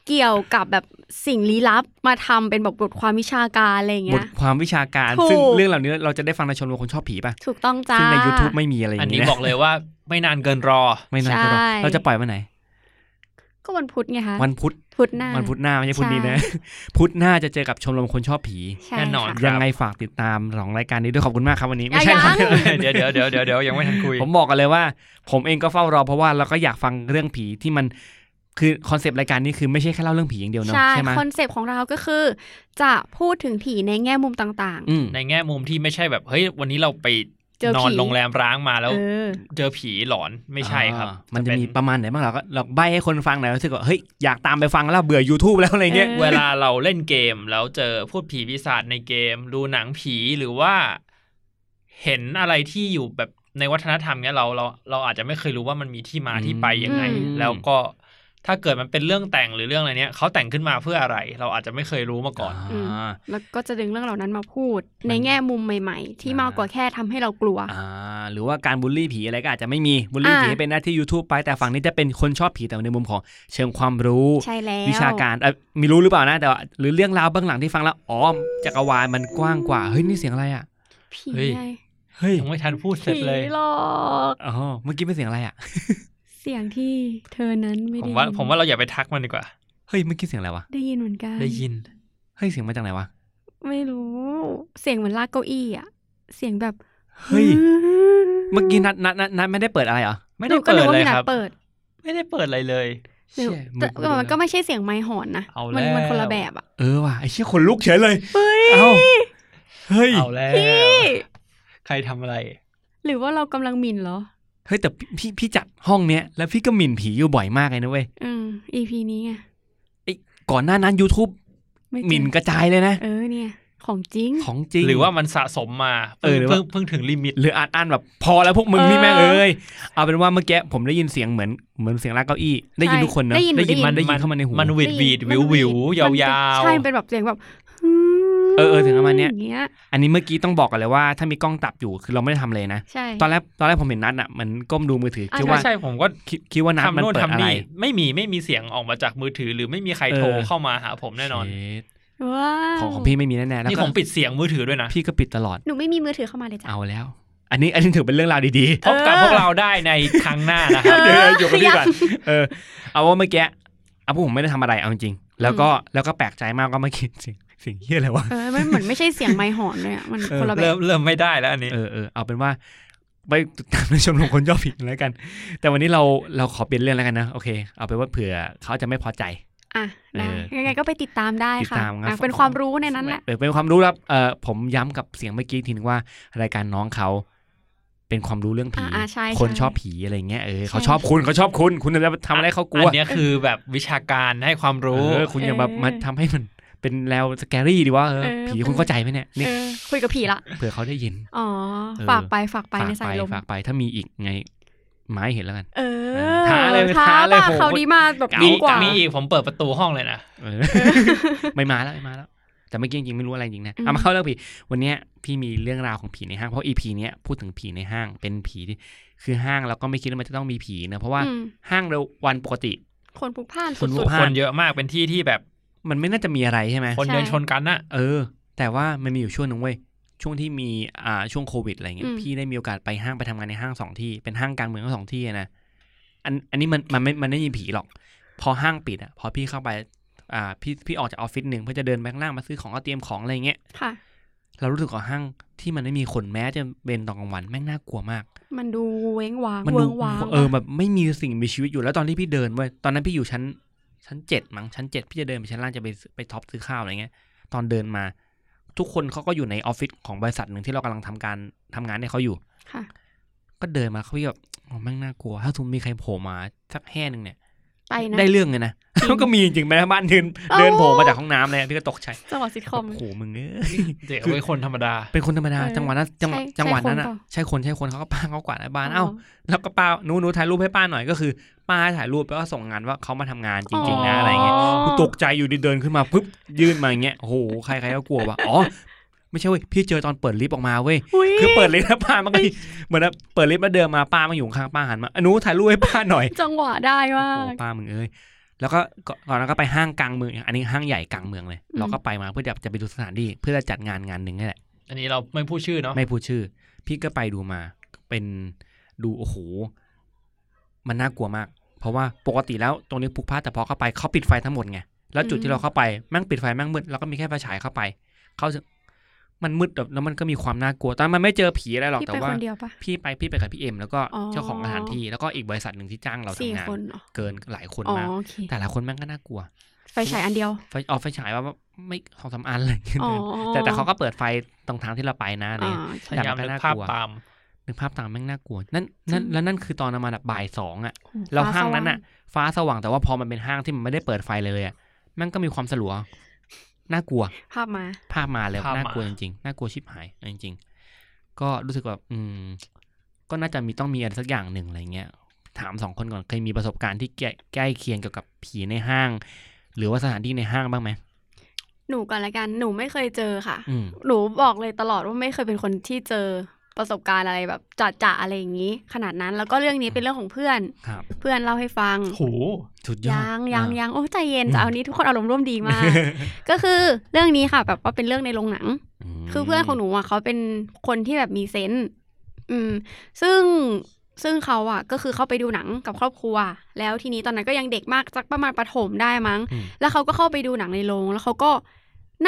S1: เกี่ยวกับแบบสิ่งลี้ลับมาทำเป็นแบบบทความวิชาการอะไรอย่าง
S4: บ
S1: เงี้
S4: ท
S1: ย
S4: ความวิชาการ
S1: ถูก
S4: ซึ่งเรื่องเหล่านี้เราจะได้ฟังในชมรมคนชอบผีป่ะ
S1: ถูกต้องจ้า
S4: ซึ่งใน YouTube ไม่มีอะไรอ
S5: อัน
S4: ย่าง
S5: นี้
S4: นี้นะ
S5: บอกเลยว่าไม่นานเกินรอ
S4: ไม่นานก็รอ
S1: ใช่
S4: เราจะปล่อยวันไหน
S1: ก็วันพุธไงคะ
S4: วันพุธ
S1: พุธหน้า
S4: วันพุธหน้าไม่ใช่พุธนี้นะ
S1: ใช่
S4: พุธหน้าจะเจอกับชมรมคนชอบผี
S1: ใช่
S5: แน่นอน
S1: ค่ะ
S5: ครับ
S4: ยังไงฝากติดตามสองรายการนี้ด้วยขอบคุณมากครับวันนี้ไม่ใช่
S1: ยัง
S4: ครับ
S5: เดี๋ยวเดี๋ยวเดี๋ยวเดี๋ยวเดี๋ยวยังไม่ทันคุย
S4: ผมบอกกันเลยว่า ผมเองก็เฝ้ารอเพราะว่าเราก็อยากฟังเรื่องผีที่มันคือ concept รายการนี้คือไม่ใช่แค่เล่าเรื่องผีอย่างเดียวเนอะ
S1: ใช่
S4: ใช่ไหม
S1: คอนเซปต์ของเราก็คือ จะพูดถึงผีในแง่มุมต่าง
S4: อืม
S5: ในแง่มุมที่ไม่ใช่แบบเฮ้ยวันนี้เราไป
S1: เจอผี
S5: นอนโรงแรมร้างมา
S1: ๆ
S5: แล้ว
S1: เออ
S5: เจอผีหลอนไม่ใช่ครับ
S4: อ่ามันจะ
S5: เป็
S4: มีประมาณไหนบ้างเราก็เราใบให้คนฟังหน่อยรู้สึกว่าเฮ้ยอยากตามไปฟังแล้วเบื่อ YouTube แล้วอะไรเงี้ย
S1: เออ
S5: เวลาเราเล่นเกมแล้วเจอพูดผีปีศาจในเกม ดูหนังผีหรือว่า เห็นอะไรที่อยู่แบบในวัฒนธรรมเนี้ยเราเราเราอาจจะไม่เคยรู้ว่ามันมีที่มาที่ไปยังไง
S1: อืม
S5: แล้วก็ ถ้าเกิดมันเป็นเรื่องแต่งหรือเรื่องอะไรเนี้ยเขาแต่งขึ้นมาเพื่ออะไร เราอาจจะไม่เคยรู้มาก่อน
S1: อืม
S4: อ่า
S1: แล้วก็จะดึงเรื่องเหล่านั้นมาพูด
S4: มัน
S1: ในแง่มุมใหม่ ๆ ที่
S4: อ่าม
S1: มากกว่าแค่ทำให้เรากลัว
S4: อ่าหรือว่าการบูลลี่ผีอะไรก็อาจจะไม่มีบูลลี่
S1: อ่า
S4: ผีเป็นหน้าที่ YouTube ไปแต่ฝั่งนี้จะเป็นคนชอบผีแต่ในมุมของเชิงความรู้
S1: ใช่แล้ว
S4: วิชาการเออมีรู้หรือเปล่านะแต่ว่าหรือเรื่องราวเบื้องหลังที่ฟังแล้วอ๋อจักรวาลมันกว้างกว่าเฮ้ยนี่เสียงอะไรอะ
S1: ผี
S5: เฮ้ย
S1: ไง
S4: เฮ้ย
S5: ยังไม่ทันพูดเสร็จ
S1: ผี
S5: เลย
S1: หลอก
S4: อ๋อเมื่อกี้เป็นเสียงอะไรอะ
S1: เสียงที่เธอนั้นไม่
S5: ผ
S1: ได้
S5: มว่า
S1: ยิน
S5: ผมว่าเราอย่าไปทักมันดีกว่า
S4: เฮ้ยเมื่อกี้เสียงอะไรวะ
S1: ได้ยินเหมือนกัน
S5: ได้ยิน
S4: เฮ้ยเสียงมาจากไหนวะ
S1: ไม่รู้ เสียงเหมือนลากเก้าอี้อะเสียงแบบ
S4: เฮ้ย เมื่อกี้นัดนัดนัดนัดไม่ได้เปิดอะไรเหรอ
S5: ไม่
S1: ห
S5: ได้
S1: นูก็
S5: เปิ
S1: นึ
S5: ด
S1: กว่า
S5: เลย
S1: พี่นั
S5: ค
S1: ด
S5: รับ
S1: เปิด
S5: ไม่ได้เปิดอะไรเลย
S1: หรือ
S4: เชี่ย
S1: แต่
S4: มึง
S1: แต่มันก็ไม่ใช่เสียงไม้หอนนะ
S5: เอา
S1: มั
S5: แล้ว
S1: มันคนละแบบอะ
S4: เออว่ะไอ้เชี่ยขนลุกเฉยเลย
S1: เฮ้ย
S4: เอ้าเฮ้ย
S5: เอาแล้ว
S1: พี่
S5: ใครทำอะไร
S1: หรือว่าเรากำลังหมิ่นเหรอ
S4: เฮ้ยแต่พี่พี่จัดห้องเนี้ยแล้วพี่ก็หมิ่นผีอยู่บ่อยมากเลยนะเว้ย
S1: อืม EP นี้ไง
S4: ก่อนหน้านั้น YouTube
S1: ไเจอ
S4: หมิ่นกระจายเลยนะ
S1: เออเนี่ย ของจริง
S4: ของจริง
S5: หรือว่ามันสะสมมา
S4: เออหรือว่า
S5: เพิ่งเพิ่งถึงลิมิต
S4: หรืออ่านอ่านแบบพอแล้วพวกมึงนี่
S1: เออ
S4: แม่งเอ้ยเอาเป็นว่าเมื่อกี้ผมได้ยินเสียงเหมือนเหมือนเสียงลากเก้าอี้ ได้ยิน
S1: ใช่
S4: ทุกคนเนอะ
S1: ได้ยิน
S4: ได้ยิน
S1: ได้ยิน
S4: มันได้ยินเข้ามาในหู
S5: มันหวีดหวีด
S1: ได้
S5: วิ
S1: ยิ
S5: วนวิว
S1: มัน
S5: ยา
S1: มัน
S5: ว
S1: เป็น
S5: ๆ
S1: ใช่เป็นแบบเสียงแบบ
S4: เออเออเสียงประมาณเนี้ย
S1: อย่างเงี้ย
S4: อันนี้เมื่อกี้ต้องบอกกันเลยว่าถ้ามีกล้องตับอยู่คือเราไม่ได้ทำเลยนะ
S1: ใช่
S4: ตอนแรกตอนแรกผมเห็นนัดอะมันก้มดูมือถือ
S1: อะ
S4: คิด
S5: ใช่
S4: ว่า
S5: ใช่ผมก็
S4: คิดคิดว่านัด
S5: ทำ
S4: มัน
S5: โน่น
S4: เปิด
S5: ทำ
S4: อะไร
S5: นี่ไม่มีไม่มีเสียงออกมาจากมือถือ หรือไม่มีใครโทร
S4: เออ
S5: เข้ามาหาผมแน่นอน
S4: เช็ด
S1: ว้าว
S4: ของของพี่ไม่มีแน่ๆแล้ว
S5: นี่
S4: ก็
S5: ผมปิดเสียงมือถือด้วยนะ
S4: พี่ก็ปิดตลอด
S1: หนูไม่มีมือถือเข้ามาเลยจ้ะ
S4: เอาแล้ว อันนี้อันนี้ถือเป็นเรื่องราวดี
S5: พบกับ
S1: เออ
S5: พวกเราได้ในครั้งหน้านะครับ
S4: ๆ
S1: เอ
S4: เดี๋ยว
S1: อ
S4: เดี๋ยวอยู่กับพี่ก่อนเออเอาว่าเมื่อกี้เอาพวกผมไม่ได้ทำอะไรเอาจริงๆแล้วก็แล้วก็แปลกใจมากก็เมื่อกี้เสียง เสียงเฮียอะไรวะ
S1: เออมันเหมือนไม่ใช่เสียงไม้หอนเลยอะมัน
S4: เออ
S1: คนละแบ
S5: เริ่
S1: บ
S5: มเริ่มไม่ได้แล้วอันนี้
S4: เออเออเอาเป็นว่าไปติดตามในชมรมคนชอบผิดแล้วกัน แต่วันนี้เราเราขอเปลี่ยนเรื่องแล้วกันนะโอเค เอาเป็นว่าเผื่อเขาจะไม่พอใจ
S1: อะได้
S4: เออ
S1: ยังไงก็ไปติดตามได้
S4: ติด
S1: ค่ะ
S4: ตามครับ
S1: อะ เป็นความรู้ในนั้นแหละ
S4: เออเป็นความรู้ครับเออผมย้ำกับเสียงเมื่อกี้ทีนึงว่ารายการน้องเขาเป็นความรู้เรื่องผี
S1: อ่าอ่าใช่
S4: คน
S1: ใช่
S4: ชอบผีอะไรเงี้ย เออเขา
S1: ใช่
S4: ชอบคุณเขาชอบคุณ คุณจะทำอะไรเขากลัว
S5: อันเนี้ยคือแบบวิชาการให้ความรู้
S4: เออคุณอย่าแบบมาทำให้มัน เป็นแล้วสแกรี่ดีว่าเออ
S1: เออ
S4: ผีคุณเข้าใจไหมเนี่ยนี่
S1: เออคุยกับผีละ
S4: เผื่อเขาได้ยิน
S1: อ๋อ
S4: เออ
S1: ฝากไปฝากไป
S4: ฝาก
S1: ใน
S4: ไป
S1: สายลม
S4: ฝากไปถ้ามีอีกไงไม้เห็นแล้วกัน
S1: เอ
S4: เอ
S1: อ
S4: อท้าเลย
S1: ท้า
S4: ท้าเลย
S1: ป่ะ
S4: โห
S1: เขาดีมาแบบ
S5: มี
S1: ดีกว่า
S5: มีอีกผมเปิดประตูห้องเลยนะ
S4: เออไม่มาแล้วไม่มาแล้ว แต่เมื่อกี้จริงๆไม่รู้อะไรจริงนะ
S1: อืม
S4: เอามาเข้าเรื่องผี วันเนี้ยพี่มีเรื่องราวของผีในห้าง เพราะอีพีเนี้ยพูดถึงผีในห้างเป็นผีที่คือห้างเราก็ไม่คิดว่ามันจะต้องมีผีนะเพราะว่า
S1: อืม
S4: ห้างเราวันปกติ
S1: คนพลุกพล่าน
S4: คนพลุ
S1: สุ
S4: ก
S1: ด
S4: พล่า
S5: คนเยอะมากเป็นที่ที่แบบ
S4: มันไม่น่าจะมีอะไรใช่ไหม
S5: คนเดินชนกันน่ะ
S4: เออ แต่ว่ามันมีอยู่ช่วงหนึ่งเว้ยช่วงที่มีอ่าช่วงโควิดอะไรเงี้ยพี่ได้มีโอกาสไปห้างไปทำงานในห้างสองที่เป็นห้างกลางเมืองทั้งสองที่อะนะอันอันนี้มันมันไม่มันไม่มีผีหรอก พอห้างปิดอะพอพี่เข้าไปอ่าพี่พี่ออกจากออฟฟิศหนึ่งเพื่อจะเดินไปข้างล่างมาซื้อของเอาเตรียมของอะไรเงี้ย
S1: ๆค่ะ
S4: เรารู้สึกว่าห้างที่มันไม่มีคนแม้จะเป็นตอนกลางวันแม่งน่ากลัวมาก
S1: มันดูเว้งว้าง
S4: มัน
S1: เวิ
S4: ดู
S1: งว้าง
S4: เออแบบไม่มีสิ่งมีชีวิตอยู่แล้วตอนที่พี่เดินเว้ยตอนนั้นพี่อยู่ชั้น ชั้นเจ็ดมั้งชั้นเจ็ดพี่จะเดินไปชั้นล่างจะไปไปท็อปซื้อข้าวอะไรเงี้ย ตอนเดินมา ทุกคนเขาก็อยู่ในออฟฟิศของบริษัทหนึ่งที่เรากำลังทำการทำงานให้เขาอยู่
S1: ค่ะ
S4: ก็เดินมาเขาพี่แบบอ๋อแม่งน่ากลัว ถ้าสมมติมีใครโผล่มาสักแห่หนึ่งเนี่ย
S1: ไปนะ
S4: ได้เรื่องเลยนะ
S1: จริง
S4: ก็มีจริงๆไปทางบ้านเดิน
S1: เอ้า
S4: เดินโผล่มาจากห้องน้ำเลยพี่ก็ตกใจ
S1: จังหวะซิทคอม
S4: โอ้โหมึงเอ้ย
S5: เด็กเป็นคนธรรมดา
S4: เป็นคนธรรมดา
S1: เออ
S4: จังหวะนั้นจังหวะ
S1: ใช่
S4: จังหวะนั้นอะ
S1: ใช่คนเปล่า
S4: ใช่คนใช่คนเขาก็ป้าเขากวาดหน้าบ้านเอ้าแล้วก็ป้าหนูหนูถ่ายรูปให้ป้าหน่อยก็คือ ป้าให้ถ่ายรูปแล้วก็ส่งงานว่าเขามาทำงานจริง ๆนะอะไรเงี้ยกูตกใจอยู่ดีเดินขึ้นมาปุ๊บยื่นมาอย่างเงี้ยโอ้โหใครใครก็กลัวว่ะอ๋อ ไม่ใช่เว้ยพี่เจอตอนเปิดลิฟต์ออกมาเว้ย
S1: อุ๊ย
S4: คือเปิดลิฟต์แล้วป้ามันก็เหมือนแบบเปิดลิฟต์แล้วเดินมาป้ามาอยู่ข้างป้าหันมาอะหนูถ่ายรูปให้ป้าหน่อย
S1: จังหวะได้มา
S4: โอ้โห
S1: ก
S4: ป้ามึงเอ้ยแล้วก็ก่อนก่อนนั้นก็ไปห้างกลางเมืองอันนี้ห้างใหญ่กลางเมืองเลย
S1: อืม
S4: เราก็ไปมาเพื่อจะจะไปดูสถานที่เพื่อจะจัดงานงานหนึ่งนี่แหละ
S5: อันนี้เราไม่พูดชื่อเนาะ
S4: ไม่พูดชื่อ พี่ก็ไปดูมาเป็นดูโอ้โหมันน่ากลัวมาก เพราะว่าปกติแล้วตรงนี้พลุกพล่านแต่พอเข้าไปเขาปิดไฟทั้งหมดไงแล้วจุด
S1: อืม
S4: ที่เราเข้าไปแม่งปิดไฟแม่งมืดแล้วก็มีแค่ไฟฉายเข้าไป เขาจะ มันมืดแบบแล้วมันก็มีความน่ากลัว ตอนนนมันไม่เจอผีอะไรหรอก
S1: พี่
S4: แต่
S1: ไป
S4: ว่า
S1: คนเดียวปะ
S4: พี่ไปพี่ไปกับพี่เอ็มแล้วก็
S1: อ๋อ
S4: เจ้าของสถานที่แล้วก็อีกบริษัทหนึ่งที่จ้างเรา
S1: สี่
S4: ทำงาน
S1: คนเหรอ
S4: เกินหลายคน
S1: อ๋อ
S4: มาก
S1: โอเค
S4: แต่หลายคนแม่งก็น่ากลัว
S1: ไฟฉายอันเดียว
S4: ไฟออกไฟฉายว่าไม่สองสามอันเลย
S1: อ๋อ
S4: แต่แต่เขาก็เปิดไฟตรงทางที่เราไปนะอะไร
S1: อ่า
S4: เงี้ย
S1: ใช่
S5: พยายาม
S4: แต่มันก็
S5: นึก
S4: น่า
S5: ภาพ
S4: กลัว
S5: ตาม
S4: นึกภาพตามแม่งน่ากลัวนั่นนั่น
S1: จริง
S4: แล้วนั่นคือตอนประมาณแบบบ่ายสองอะ
S1: โอ้
S4: แล้ว
S1: ฟ้
S4: ห้างนั้น
S1: สว่
S4: อะ ฟ้าสว่างแต่ว่าพอมันเป็นห้างที่มันไม่ได้เปิดไฟเลยเลยอะแม่งก็มีความสลัว น่ากลัว
S1: ภาพมา
S4: ภาพมาเลย
S5: ภาพมา
S4: น่ากลัวจริงๆน่ากลัวชิบหายจริงๆ ก็รู้สึกแบบอืม ก็น่าจะมีต้องมีอะไรสักอย่างหนึ่งอะไรเงี้ย ถามสองคนก่อนเคยมีประสบการณ์ที่ใกล้ใกล้เคียงเกี่ยวกับผีในห้าง หรือว่าสถานที่ในห้างบ้างไหม
S1: หนูก่อนละกันหนูไม่เคยเจอค่ะ
S4: อืม
S1: หนูบอกเลยตลอดว่าไม่เคยเป็นคนที่เจอ ประสบการณ์อะไรแบบจะๆอะไรอย่างนี้ ขนาดนั้นแล้วก็เรื่องนี้เป็นเรื่องของเพื่อน
S4: ครับ
S1: เพื่อนเล่าให้ฟัง
S5: โห
S4: สุดยอด
S1: ยังยัง
S4: อะ
S1: ยังโอ้ใจเย็น
S4: อืม
S1: จะเอานี้ทุกคนอารมณ์ร่วมดีมาก ก็คือเรื่องนี้ค่ะ แบบว่าเป็นเรื่องในโรงหนัง
S4: ม
S1: คือเพื่อนของหนูอะเขาเป็นคนที่แบบมีเซนส์อืม ซึ่งซึ่งเขาอะ ก็คือเขาไปดูหนังกับครอบครัว แล้วทีนี้ตอนนั้นก็ยังเด็กมากสักประมาณประถมได้มั้ง
S4: อืม
S1: แล้วเขาก็เข้าไปดูหนังในโรงแล้วเขาก็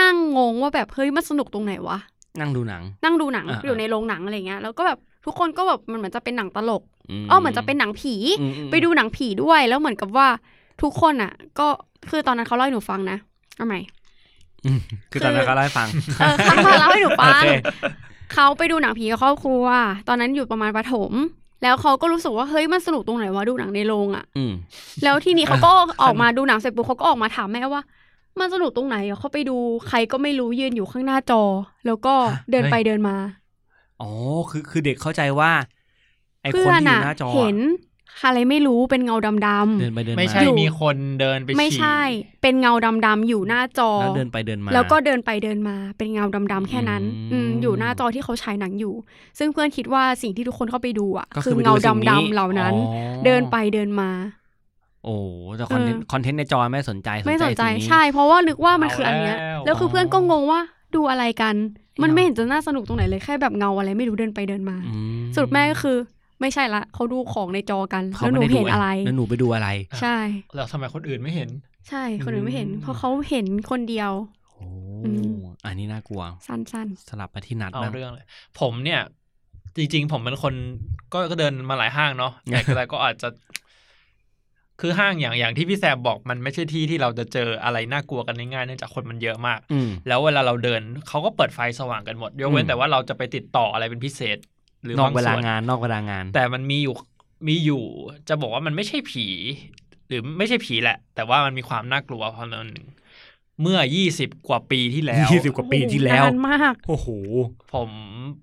S1: นั่งงงว่าแบบเฮ้ยมันสนุกตรงไหนวะ
S4: นั่งดูหนัง
S1: นั่งดูหนัง
S4: อ่า
S1: อยู่ในโรงหนังอะไรเงี้ยแล้วก็แบบทุกคนก็แบบมันเหมือนจะเป็นหนังตลก
S4: ม
S1: อ๋อเหมือนจะเป็นหนังผี
S4: อืมอืม
S1: ไปดูหนังผีด้วย แล้วเหมือนกับว่าทุกคนอะ ก็คือตอนนั้นเขาเล่าให้หนูฟังนะเอาใหม่
S4: อืมคือตอนนั้นเขาเล่าให้ฟัง
S1: เออเขามาเล่าให้หนูฟั
S4: โองเค
S1: เขาไปดูหนังผีกับครอบครัว ตอนนั้นอยู่ประมาณประถม แล้วเขาก็รู้สึกว่าเฮ้ยมันสนุกตรงไหนวะดูหนังในโรงอะ
S4: อืม
S1: แล้วทีนี้เขาก็ออกมาดูหนังเสร็จปุ๊บเขาก็ออกมาถามแม่ว่า มันสนุกตรงไหนอะเขาไปดูใครก็ไม่รู้ยืนอยู่ข้างหน้าจอ แล้วก็
S4: ฮะ
S1: เดินไป
S4: เฮ้ย
S1: เดินมา
S4: อ๋อ คือคือเด็กเข้าใจว่า ไอค
S1: เพื่
S4: น
S1: อน
S4: ที่อยู่
S1: อะ
S4: หน้าจอ
S1: เห็นอะไรไม่รู้เป็นเงาดำ
S4: เดินไปเดินมา
S5: ไม่ใช่
S1: อยู่
S5: มีคนเดินไป
S1: ๆไม่
S5: ฉี่
S1: ใช่ เป็นเงาดำๆอยู่หน้าจอ
S4: แล้วเดินไปเดินมา
S1: แล้วก็เดินไปเดินมา เป็นเงาดำๆแค่นั้น
S4: อืม
S1: อืมอยู่หน้าจอที่เขาฉายหนังอยู่ ซึ่งเพื่อนคิดว่าสิ่งที่ทุกคนเข้าไปดูอะ
S4: ก็
S1: คือ
S4: ไป
S1: เงา
S4: สิ่นี้
S1: ดำๆเหล่านั้น
S4: อ๋อ
S1: เดินไปเดินมา
S4: โอ้แต่คอนเทนต์
S1: เออ
S4: คอนเทนต์ในจอไม่สนใจ
S1: ไม่สนใจ
S4: สิ่งนี้
S1: ใช่ เพราะว่านึกว่ามันคืออันเนี้ย
S5: เอาแล้ว
S1: แล้วคือเพื่อนก็งงว่าดูอะไรกัน มัน
S4: เงา
S1: ไม่เห็นจะน่าสนุกตรงไหนเลยแค่แบบเงาอะไรไม่รู้เดินไปเดินมา
S4: อืม
S1: สรุปแม่ก็คือไม่ใช่ละเขาดูของในจอกัน
S4: เขา
S1: แล้วหนู
S4: ไม่ได้ดู
S1: เห็นอะไร
S4: แล้วหนูไปดูอะไร
S1: ใช่
S5: แล้วทำไมคนอื่นไม่เห็น
S1: ใช่คนอื่นไม่เห็น
S4: อืม
S1: เพราะเขาเห็นคนเดียว
S4: โอ้
S1: อืม
S4: อันนี้น่ากลัว
S1: สั้น
S4: สลับไปที่นัด
S5: เอา
S4: บ้าง
S5: เรื่องเลย ผมเนี่ยจริง ๆ ผมเป็นคนก็ก็เดินมาหลายห้างเนาะแต่ก็แต่ก็อาจจะ คือห้างอย่างอย่างที่พี่แซมบอกมันไม่ใช่ที่ที่เราจะเจออะไรน่ากลัวกันง่ายๆเนื่องจากคนมันเยอะมาก
S4: อืม
S5: แล้วเวลาเราเดินเขาก็เปิดไฟสว่างกันหมด ยกเว้
S4: อื
S5: น
S4: ม
S5: แต่ว่าเราจะไปติดต่ออะไรเป็นพิเศษ หรือน
S4: อกเวลา
S5: บส่น
S4: งานนอกเวลางาน
S5: แต่มันมีอยู่มีอยู่ จะบอกว่ามันไม่ใช่ผี หรือไม่ใช่ผีแหละ แต่ว่ามันมีความน่ากลัวเพราะนั้นหนึ่งเมื่อยี่สิบกว่าปีที่แล้ว
S4: ยี่สิบกว่าปีที่แล้ว
S1: นานมาก
S4: โอ้โห
S5: ผม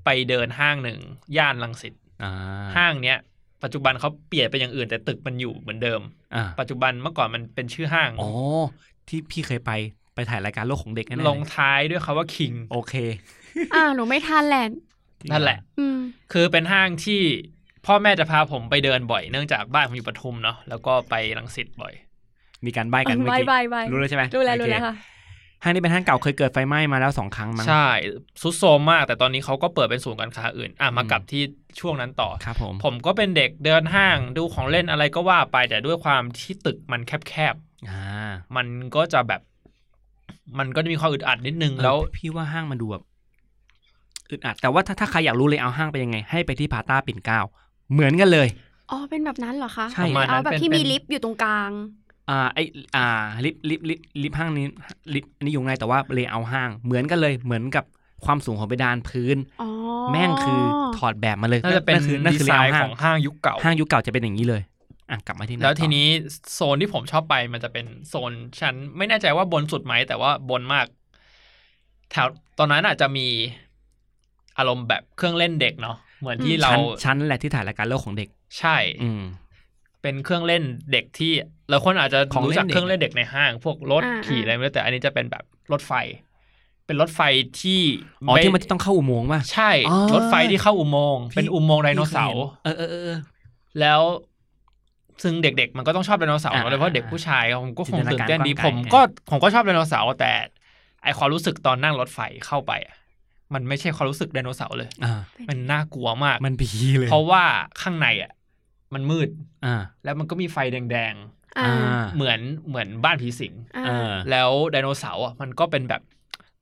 S5: ไปเดินห้างหนึ่ง ย่านลังสิต
S4: อ่า
S5: ห้างเนี้ย ปัจจุบันเขาเปลี่ยนไปอย่างอื่นแต่ตึกมันอยู่เหมือนเดิม
S4: อ่า
S5: ปัจจุบันเมื่อก่อนมันเป็นชื่อห้าง
S4: อ๋อ ที่พี่เคยไปไปถ่ายรายการโลกของเด็กแน่ๆ
S5: ลงท้ายด้วยคาว่าคิง
S4: โอเค
S1: อ่าหนูไม่ทันแหละ
S5: นั่นแหละ
S1: อืม
S5: คือเป็นห้างที่พ่อแม่จะพาผมไปเดินบ่อย เนื่องจากบ้านผมอยู่ปทุมเนาะแล้วก็ไปลังสิตบ่อย
S4: มีการใบ้กันเมื่อ
S1: ใบ
S4: กี้
S1: ใบใบ
S4: รู้แล้วใช่ไหม
S1: รู้แล้ว
S4: โอ
S1: รู้
S4: เค
S1: แล้วค่ะ
S4: ห้างนี้เป็นห้างเก่าเคยเกิดไฟไหม้มาแล้วสองครั้งมั้ง
S5: ใช่ซุดโซมมาก แต่ตอนนี้เขาก็เปิดเป็นศูนย์การค้าอื่น อะมา
S4: อืม
S5: กลับที่ช่วงนั้นต่อ
S4: ครับผม
S5: ผมก็เป็นเด็กเดินห้างดูของเล่นอะไรก็ว่าไปแต่ด้วยความที่ตึกมันแคบ
S4: อ่า
S5: ๆมันก็จะแบบ มันก็จะมีความอึดอัดนิดนึง
S4: เออ
S5: แล้ว
S4: พี่ว่าห้างมันดูแบบอึดอัดแต่ว่าถ้าถ้าใครอยากรู้เลยเอาห้างเป็นยังไง ให้ไปที่พาต้าปิ่นเกล้าเหมือนกันเลย
S1: อ๋อเป็นแบบนั้นเหรอคะ
S4: ใช่
S5: ประมาณ
S1: เอา
S5: นั้น
S1: แบบ
S5: เป็น
S1: ที่
S5: เป็
S1: มี
S5: น
S1: ลิฟต์อยู่ตรงกลาง
S4: อ่าไออ่าลิฟต์ลิฟต์ลิฟต์ลิฟต์ห้างนี้ลิฟต์อันนี้อยู่ไงแต่ว่า layer ห้างเหมือนกันเลยเหมือนกับความสูงของเพดานพื้น
S1: อ๋อ
S4: แม่งคือถอดแบบมาเลย
S5: น่าจะเป็น
S4: คือนั่นคือ
S5: design
S4: layer ห้าง
S5: ของห้างยุคเก่า
S4: ห้างยุคเก่าจะเป็นอย่างนี้เลยอะกลับมาที่นั่น
S5: แล้วที
S4: ต่อ
S5: นี้โซนที่ผมชอบไปมันจะเป็นโซนชั้นไม่แน่ใจว่าบนสุดไหมแต่ว่าบนมาก แถวตอนนั้นอาจจะมีอารมณ์แบบเครื่องเล่นเด็กเนาะเหมือนที่เรา
S4: ชั้นชั้นนั่นแหละที่ถ่ายรายการโลกของเด็ก
S5: ใช่
S4: อืม
S5: เป็นเครื่องเล่นเด็กที่เราคนอาจจะ
S4: ของ
S5: รู้จัก
S4: เล่นเด็ก
S5: เครื่องเล่นเด็กในห้าง พวกรถ
S1: อ่า
S5: ขี่อะไรไม่รู้แต่อันนี้จะเป็นแบบรถไฟ เป็นรถไฟที่
S4: อ๋อ
S5: ไม่
S4: ที่มันจะต้องเข้าอุโมงค์ป่ะ
S5: ใช่
S4: อ๋อ
S5: รถไฟที่เข้าอุโมงค์
S4: พี่
S5: เป็นอุโมงค์ไดโนเสาร์
S4: เออเออเออเออ
S5: แล้วซึ่งเด็กๆ มันก็ต้องชอบไดโนเสาร์
S4: อ่า
S5: โดยเฉพาะเด็กผู้ชายผมก็คง
S4: จินตนา
S5: ตื่น
S4: การ
S5: เต้นดี
S4: กว้างไกล
S5: ผมก็ผมก็ชอบไดโนเสาร์แต่ไอความรู้สึกตอนนั่งรถไฟเข้าไปอะมันไม่ใช่ความรู้สึกไดโนเสาร์เลย
S4: อ่า
S5: มันน่ากลัวมาก
S4: มันผีเลย
S5: เพราะว่าข้างในอะ มันมืด
S4: อ่า
S5: แล้วมันก็มีไฟแดง
S1: อ่า
S4: อ่า
S5: ๆเหมือนเหมือนบ้านผีสิง
S1: อ่า
S4: เออ
S5: แล้วไดโนเสาร์อะมันก็เป็นแบบ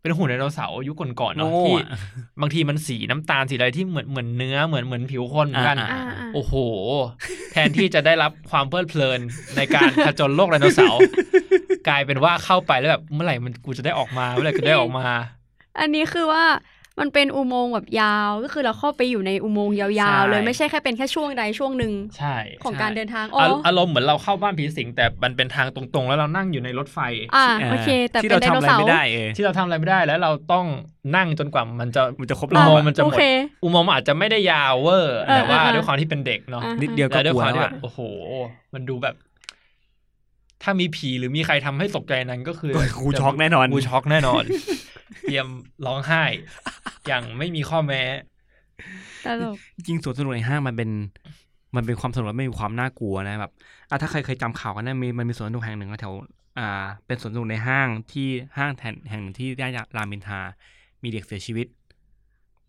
S5: เป็นหุ่นไดโนเสาร์ยุคก่อนๆเนาะ
S4: โง่
S5: ที่
S4: อะ
S5: บางทีมันสีน้ำตาลสีอะไรที่เหมือนเหมือนเนื้อเหมือนเหมือนผิวคนเหมือนกัน
S4: อ่า
S1: อ่าอ่า
S5: โอ้โห แทนที่จะได้รับความเพลิดเพลินในการผจญโลกไดโนเสาร์กลายเป็นว่าเข้าไปแล้วแบบเมื่อไหร่มันกูจะได้ออกมาเมื่อไหร่กูจะได้ออกมา
S1: อันนี้คือว่า มันเป็นอุโมงค์แบบยาวก็คือเราเข้าไปอยู่ในอุโมงค์ยาวๆ เลย
S5: ใช่
S1: ไม่ใช่แค่เป็นแค่ช่วงใดช่วงหนึ่ง
S5: ใช่
S1: ของ
S5: ใช่
S1: การเดินทางอ๋อ
S5: อาอารมณ์เหมือนเราเข้าบ้านผีสิงแต่มันเป็นทางตรงๆ แล้วเรานั่งอยู่ในรถไฟ
S1: อ่า
S4: เออ
S1: โอเค แต่
S4: ที่
S1: เป็
S4: เรา
S1: นได
S4: ทำ
S1: โน
S4: อะไร
S1: เสาร์
S4: ไม่ได้เออ
S5: ที่เราทำอะไรไม่ได้แล้วเราต้องนั่งจนกว่ามันจะ
S4: มันจะครบร
S5: อุ
S4: อบ
S5: โมงค์
S4: อะ
S5: มันจะหมด
S1: โอเค
S5: อุโมงค์มันอาจจะไม่ได้ยาวเวอร์
S1: เออ
S5: แต่ว่า
S1: เออ
S5: ด้วยความที่เป็นเด็กเนาะ
S1: อ่า
S4: นิดเดียวก็
S5: แต่ด้วย
S4: กลัว
S5: ความ
S4: แล้ว
S5: ที่แบ
S4: อะ
S5: บโอ้โห มันดูแบบ ถ้ามีผีหรือมีใครทำให้ตกใจนั้นก็คือ
S4: กูช็อกแน่นอน
S5: กูช็อกแน่นอน เตรียมร้องไห้ อย่างไม่มีข้อแม้
S1: ตลก
S4: จริงๆสวนสนุกในห้างมันเป็น มันเป็นความสนุกและไม่มีความน่ากลัวนะแบบอะถ้าใครเคยจำข่าวกันนะมีมันมีสวนสนุกแห่งหนึ่งแถวอ่า เป็นสวนสนุกในห้างที่ห้างแห่งแห่งหนึ่งที่ย่านรามอินทรามีเด็กเสียชีวิต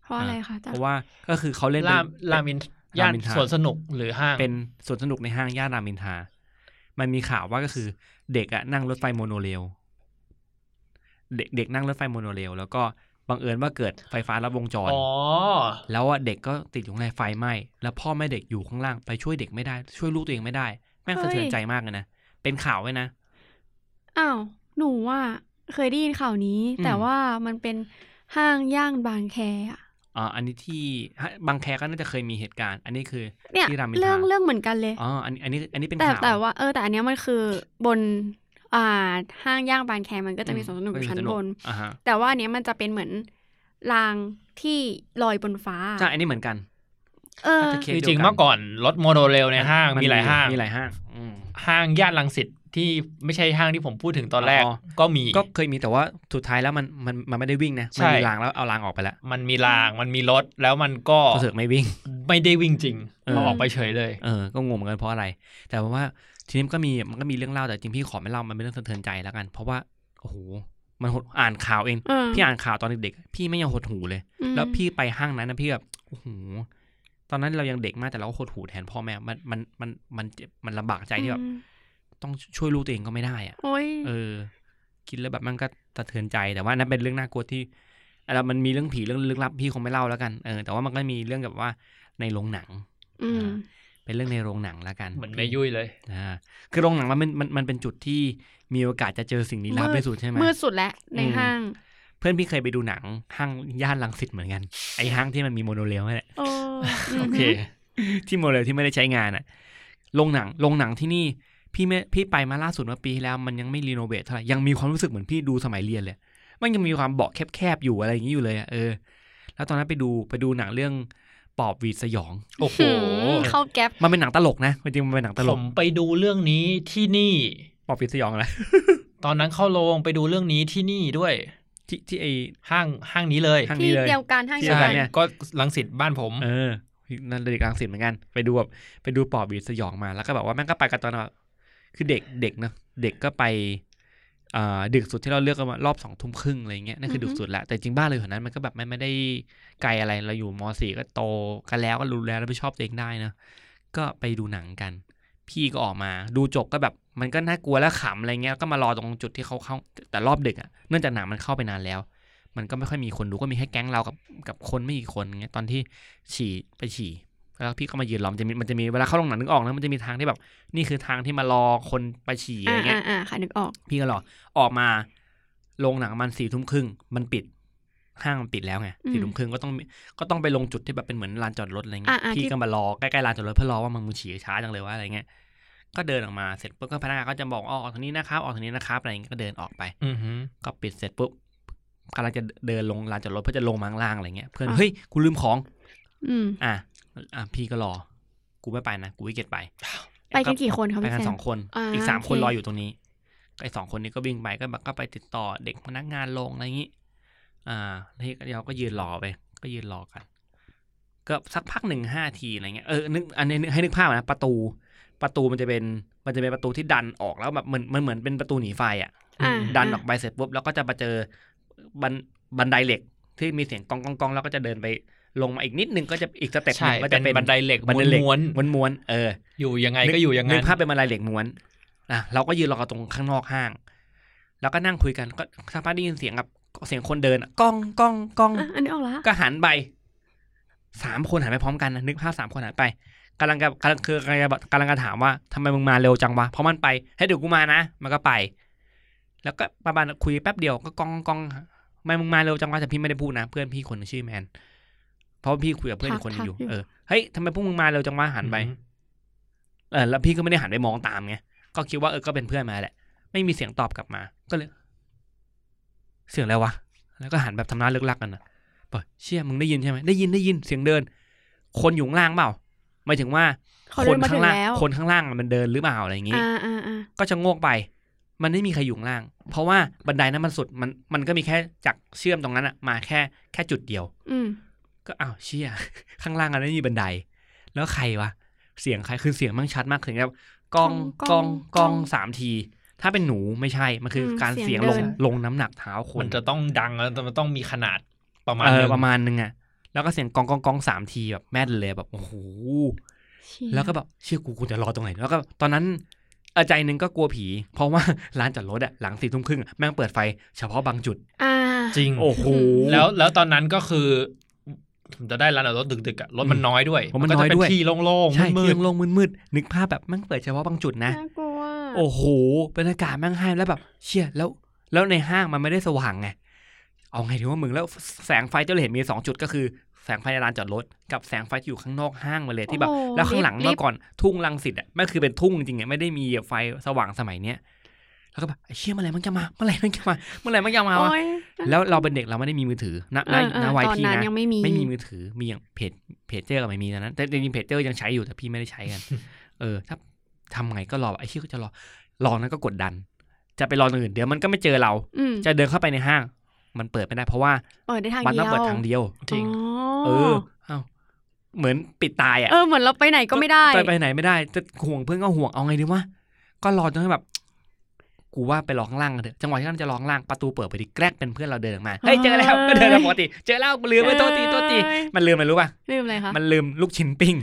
S1: เพราะอะไรคะจ๊ะ
S4: เพราะว่าก็คือเขาเล่น
S5: ลาม
S4: เป็น
S5: ลามินย่าน
S4: รามอินทรา
S5: สวนสนุกหรือห้าง
S4: เป็นสวนสนุกในห้างย่านรามอินทรา มันมีข่าวว่าก็คือเด็กอะนั่งรถไฟ monorail เด็กเด็กนั่งรถไฟ monorail แล้วก็บังเอิญว่าเกิดไฟฟ้าลัดวงจร
S5: อ๋อ
S4: แล้วอะเด็กก็ติดอยู่ข้างในไฟไหม้แล้วพ่อแม่เด็กอยู่ข้างล่างไปช่วยเด็กไม่ได้ ช่วยลูกตัวเองไม่ได้ แม่ง
S1: เฮ้
S4: สะ
S1: ย
S4: เทือนใจมากเลยนะ เป็นข่าวไว้นะ
S1: อ้าว หนูว่าเคยได้ยินข่าวนี้
S4: อืม
S1: แต่ว่ามันเป็นห้างย่างบางแคอะ
S4: อ่าอันนี้ที่ฮะบางแคก็น่าจะเคยมีเหตุการณ์ อันนี้คือ
S1: เนี่ย
S4: ที่รามอินทรา
S1: เรื่องเรื่องเหมือนกันเลย
S4: อ๋ออันนี้อันนี้อันนี้เป็น
S1: แต่
S4: ข่าว
S1: แต่ว่าเออแต่อันเนี้ยมันคือบนอ่าห้างย่างบางแคมันก็จะมีสวนสนุกอยู่ชั้นบน
S4: อ่าฮะ
S1: แต่ว่าอันเนี้ยมันจะเป็นเหมือนรางที่ลอยบนฟ้า
S4: ใช่อันนี้เหมือนกัน
S1: เออ
S4: น่าจะเคส
S5: จ
S4: เดียวกัน
S5: ริงๆเมื่อก่อนรถโมโนเรลในห้างมีหลายห้าง
S4: มีหลายห้างอืม
S5: ห้างย่านลังสิต ที่ไม่ใช่ห้างที่ผมพูดถึงตอนแรก
S4: อ๋อ
S5: ก็มี
S4: ก็เคยมีแต่ว่าสุดท้ายแล้วมันมันมันไม่ได้วิ่งนะ
S5: ใช่
S4: มันมีรางแล้วเอารางออกไปแล้ว
S5: มันมีรางมันมีรถแล้วมันก็
S4: ก็เสือกไม่วิ่ง
S5: ไม่ได้วิ่งจริง
S4: เออ
S5: เอาออกไปเฉยเลย
S4: เออก็งงเหมือนกันเพราะอะไร แต่ว่าทีนี้มันก็มีมันก็มีเรื่องเล่าแต่จริงพี่ขอไม่เล่ามันเป็นเรื่องสะเทือนใจแล้วกัน เพราะว่าโอ้โหมันหดอ่านข่าวเอง
S1: เออ
S4: พี่อ่านข่าวตอนเด็กๆพี่ไม่ยังหดหูเลย
S1: อืม
S4: แล้วพี่ไปห้างนั้นนะพี่แบบโอ้โหตอนนั้นเรายังเด็กมากแต่เราก็หดหูแทนพ่อแม่มันมันมันมันเจ็บมันลำบากใจที่แบบ
S1: อืม
S4: ต้องช่วยลูกตัวเองก็ไม่ได้อะ
S1: โอ้ย
S4: เออ คิดแล้วแบบมันก็สะเทือนใจแต่ว่านั่นเป็นเรื่องน่ากลัวที่แล้วมันมีเรื่องผีเรื่องลึกลับพี่คงไม่เล่าแล้วกันเออแต่ว่ามันก็มีเรื่องกับว่าในโรงหนัง
S1: อืม
S4: เป็นเรื่องในโรงหนังแล้วกัน
S5: เหมือนแม่ยุ่ยเลย
S4: อ่าคือโรงหนังมันเป็นมันมันเป็นจุดที่มีโอกาสจะเจอสิ่งลี้ลับ
S1: มืด
S4: ที่สุดใช่ไหม
S1: มืดสุดแล้วใน
S4: อืม
S1: ห้าง
S4: เพื่อนพี่เคยไปดูหนังห้างย่านรังสิตเหมือนกันไอ้ห้างที่มันมี monorail นั่นแหละ
S1: โอ้
S5: โอเค
S4: ที่ monorail ที่ไม่ได้ใช้งานอะโรงหนังโรงหนังที่นี่ พี่ไม่พี่ไปมาล่าสุดเมื่อปีที่แล้วมันยังไม่ renovate เท่าไหร่ยังมีความรู้สึกเหมือนพี่ดูสมัยเรียนเลย มันยังมีความเบาะแคบๆอยู่อะไรอย่างนี้อยู่เลยอะเออ แล้วตอนนั้นไปดูไปดูหนังเรื่องปอบหวีดสยอง
S5: โอ้โห
S1: หืมเข้าแก๊ป
S4: มันเป็นหนังตลกนะจริงๆมันเป็นหนังตลก ผ
S5: มไปดูเรื่องนี้ที่นี่
S4: ปอบหวีดสยองอะไร
S5: ตอนนั้นเข้าโรงไปดูเรื่องนี้ที่นี่ด้วย
S4: ที่ที่ไอ
S5: ห้างห้างนี้เลย
S4: ห้าง
S1: ที่
S4: นี้เลย
S1: เดียวกันห้าง
S4: ที่
S1: เดี
S4: เดี
S1: ย
S4: ยววกั
S1: กันน
S4: เนี่ย
S5: ก็ลังสิตบ้านผม
S4: เออนั่นเด็กรังสิตเหมือนกัน ไปดูแบบไปดูปอบบีดสยองมาแล้วก็แบบว่าแม่งก็ไปกันตอนแบบ คือเด็กเด็กนะเด็กก็ไปอ่าดึกสุดที่เราเลือกกันมารอบสองทุ่มครึ่งอะไรเงี้ยนั่นคือดึกสุดแหละแต่จริงบ้านเลยแถวนั้นมันก็แบบไม่ไม่ได้ไกลอะไรเราอยู่มสี่ก็โตกันแล้วก็รู้แล้วแล้วไปชอบตัวเองได้นะก็ไปดูหนังกัน พี่ก็ออกมาดูจบก็แบบมันก็น่ากลัวแล้วขำอะไรเงี้ยก็มารอตรงจุดที่เขาเข้า แต่รอบดึกอะเนื่องจากหนังมันเข้าไปนานแล้ว มันก็ไม่ค่อยมีคนดูก็มีแค่แก๊งเรากับกับคนไม่กี่คนเงี้ยตอนที่ฉี่ไปฉี่ แล้วพี่ก็มายืนรอมันจะมีมันจะมีเวลาเข้าโรงหนังนึกออกนะมันจะมีทางที่แบบ นี่คือทางที่มารอคนไปฉี่อะไร
S1: อ่า
S4: เงี้
S1: อ่ายอ่าค่ะนึกออก
S4: พี่ก็รอออกมาโรงหนังมันสี่ทุ่มครึ่งมันปิดห้างมันปิดแล้วไง
S1: อืม
S4: สี่ทุ่มครึ่งก็ต้องก็ต้องไปลงจุดที่แบบเป็นเหมือนลานจอดรถอะไรเงี้ย
S1: อ่าอ่า
S4: พี่
S1: ที่
S4: ก็มารอใกล้ๆลานจอดรถเพื่อรอว่ามึงมึงฉี่ช้าจังเลยว่าอะไรเงี้ยก็เดินออกมาเสร็จปุ๊บก็พนักงานก็จะบอกอ๋อออกทางนี้นะครับออกทางนี้นะครับอะไรเงี้ยก็เดินออกไป
S5: อือหือ
S4: ก็ปิดเสร็จปุ๊บกำลังจะเดินลงลานจอดรถเพื่อจะลงมาข้างล่างอะไรเงี้ยเพื่อนเฮ้ยกูลืมของ
S1: อืม
S4: อะ อะพี่ก็รอ กูไม่ไปนะ กูวิเกตไป
S1: ไปกันกี่คนคะ
S4: ไป
S1: พี่
S4: กัน
S1: แซ
S4: ส
S1: ม
S4: องคน
S1: อ่า
S4: อีกสามคน
S1: โอเค
S4: รออยู่ตรงนี้ไอ้สองคนนี้ก็วิ่งไปก็แบบก็ไปติดต่อเด็กพนักงานลงอะไรอย่างงี้ อ่าที่เราก็ยืนรอไป ก็ยืนรอกัน ก็สักพักหนึ่งห้าทีอะไรเงี้ย เออ นึก อันนี้นึกให้นึกภาพนะ ประตู ประตูมันจะเป็น มันจะเป็นประตูที่ดันออกแล้วแบบเหมือนมันเหมือนเป็นประตูหนีไฟอะ
S1: อ่า
S4: ดันออกไปเสร็จปุ๊บแล้วก็จะมาเจอบันบันไดเหล็กที่มีเสียงกองกองกองแล้วก็จะเดินไป ลงมาอีกนิดนึงก็จะอีก step ห
S5: ใช่
S4: นึ่งใช่ก็
S5: เป็
S4: จะ
S5: น
S4: เป็น
S5: บันไดเหล็ก
S4: บันไดเหล็ก
S5: ม้วน
S4: ม้วนม้วนๆเออ
S5: ๆอยู่ยังไงก็อยู่อย่าง
S4: นั้
S5: นนึก
S4: ภาพเป็นบันไดเหล็กม้วนอะเราก็ยืนรอตรงข้างนอกห้าง แล้วก็นั่งคุยกันก็สักพักได้ยินเสียงแบบเสียงคนเดินอะก้องก้องก้อง
S1: อะอันนี้ออกละ
S4: ก็หันไปสามคนหันไปพร้อมกันนะนึกภาพสามคนหันไปกำลังกับกำลังคือกำลังจะกำลังจะถามว่าทำไมมึงมาเร็วจังวะเพราะมันไปให้เดี๋ยวกูมานะมันก็ไป แล้วก็ประมาณคุยแป๊บเดียวก็ก้องก้องทำไม่มึงมาเร็วจังวะแต่พี่ไม่ได้พูดนะ เพื่อนพี่คนหนึงชื่อแมน เพราะว่าพี่คุยกับเพื่อนอีกคนหนึงอยู่
S1: ทักๆอยู่
S4: เออเฮ้ยทำไมพวกมึงมาเร็วจังวะหันไปเออแล้วพี่ก็ไม่ได้หันไปมองตามไงก็คิดว่าเออก็เป็นเพื่อนมาแหละ ไม่มีเสียงตอบกลับมา ก็เลย เสียงอะไรวะแล้วก็หันแบบทำหน้าเลิกลักกันนะบอกเชี่ยมึงได้ยินใช่ไหมได้ยินได้ยินเสียงเดิน คนอยู่ข้างล่างเปล่าหมายถึงว่า
S1: เขา
S4: ค
S1: เดิ
S4: น
S1: นมา
S4: ข้า
S1: ถึ
S4: ง
S1: ง
S4: ล่าง
S1: แล้ว
S4: คนข้างล่างมันเดินหรือเปล่าอะไรอย่างงี้
S1: อ่าอ่าอ่า
S4: ก็จะโงกไป มันไม่มีใครอยู่ข้างล่าง เพราะว่าบันไดนั้นมันสุดมันมันก็มีแค่จากเชื่อมตรงนั้นอะมาแค่แค่จุดเดียว
S1: อืม
S4: ก็อ้าวเชี่ยข้างล่างอันนั้นมีบันได แล้วใครวะ เสียงใครคือเสียงมันชัดมากถึงแบบกองกองกองสามที ถ้าเป็นหนูไม่ใช่ มันคืออ
S1: ม
S4: การ
S1: เสี
S4: เสีย
S1: ย
S4: ง
S1: ง
S4: ลง
S1: เดิน
S4: ลงน้ำหนักเท้าค
S5: มันนจะต้องดังแล้วมันต้องมีขนาดประมาณ
S4: เอ
S5: ห
S4: อ
S5: นึ่ง
S4: ประมาณนึงอะแล้วก็เสียงกองกองกองสามทีแบบแม่นเลยแบบโอ้โห
S1: เชี่ย
S4: แล้วก็แบบเชื่อกูกูจะรอตรงไหนแล้วก็ตอนนั้นเออใจหนึ่งก็กลัวผี เพราะว่าร้านจอดรถอะหลังสี่ทุ่มครึ่งอะแม่งเปิดไฟเฉพาะบางจุด
S1: อ่า
S5: จริง
S4: โอ้โห
S5: แล้วแล้วตอนนั้นก็คือ ผมจะได้ร้านรถดึกๆอะรถมันน้อยด้วย
S4: ผมมัน
S5: ก็
S4: น้
S5: จะ
S4: อย
S5: เป็น
S4: ด้วย
S5: ที่โล่ง
S4: ใช่
S5: ๆมื
S4: เที่
S5: ด
S4: ยงลงมืดๆนึกภาพแบบแม่งเปิดเฉพาะบางจุดนะ
S1: น่ากลัว
S4: โอ้โหบรรยากาศแม่งให้แล้วแบบเชี่ยแล้ว แล้วในห้างมันไม่ได้สว่างไงเอาไงถึงว่ามึงแล้วแสงไฟที่เราเห็นมีสองจุดก็คือแสงไฟในลานจอดรถกับแสงไฟที่อยู่ข้างนอกห้างมาเลยที่แบบ
S1: โอ้โห
S4: แล้วข้างหลัง
S1: ลิฟต์
S4: เมื่อก่อนทุ่งลังสิตอะไม่คือเป็นทุ่งจริงๆอะไม่ได้มีไฟสว่างสมัยเนี้ย แล้วก็แบบไอ้เชี่ยเมื่อไหร่มันจะมาเมื่อไหร่มันจะมาเมื่อไหร่มันจะมาวะ
S1: โอ้ย
S4: แล้วเราเป็นเด็กเราไม่ได้มีมือถือณณ
S1: เออเออ
S4: ณวัย
S1: ตอน
S4: พี่
S1: นั้น
S4: นะ
S1: ยังไม่มี
S4: ไม่มีมือถือมีอย่างเพจเพจเจอร์ก็ไม่มีตอนนั้น แต่จริงๆเพจเจอร์ยังใช้อยู่แต่พี่ไม่ได้ใช้กัน เออ ถ้าทำไงก็รอไอ้ที่ก็จะรอรอนั้นก็กดดัน จะไปรอตรงอื่น เดี๋ยวมันก็ไม่เจอเรา
S1: อืม
S4: จะเดินเข้าไปในห้าง มันเปิดไม่ได้เพราะว่า
S1: เปิดได้ทาง
S4: มัน
S1: เดี
S4: ต้
S1: ย
S4: อง
S1: ว
S4: เปิดทางเดียว
S5: จริง
S4: เออเอ้าเหมือนปิดตายอะ
S1: เออเหมือนเราไปไหนก็ไม่ได้
S4: ไปไปไหนไม่ได้จะห่วงเพื่อนก็ห่วงเอาไงดีวะก็รอจนแบบ กูว่าไปรอข้างล่างกันเถอะจังหวะที่นั่นจะรอข้างล่างประตูเปิดไปดิแกล้งเป็นเพื่อนเราเดินออกมาเฮ้ยเจอแล้วก็เดินมาปกติ เจอแล้วกูลืมไปโทษทีโทษที
S1: เอ้ย
S4: มันลืมอะไรรู้ป่ะ
S1: ลืมอะไรคะ
S4: มันลืมลูกชิ้นปิ้ง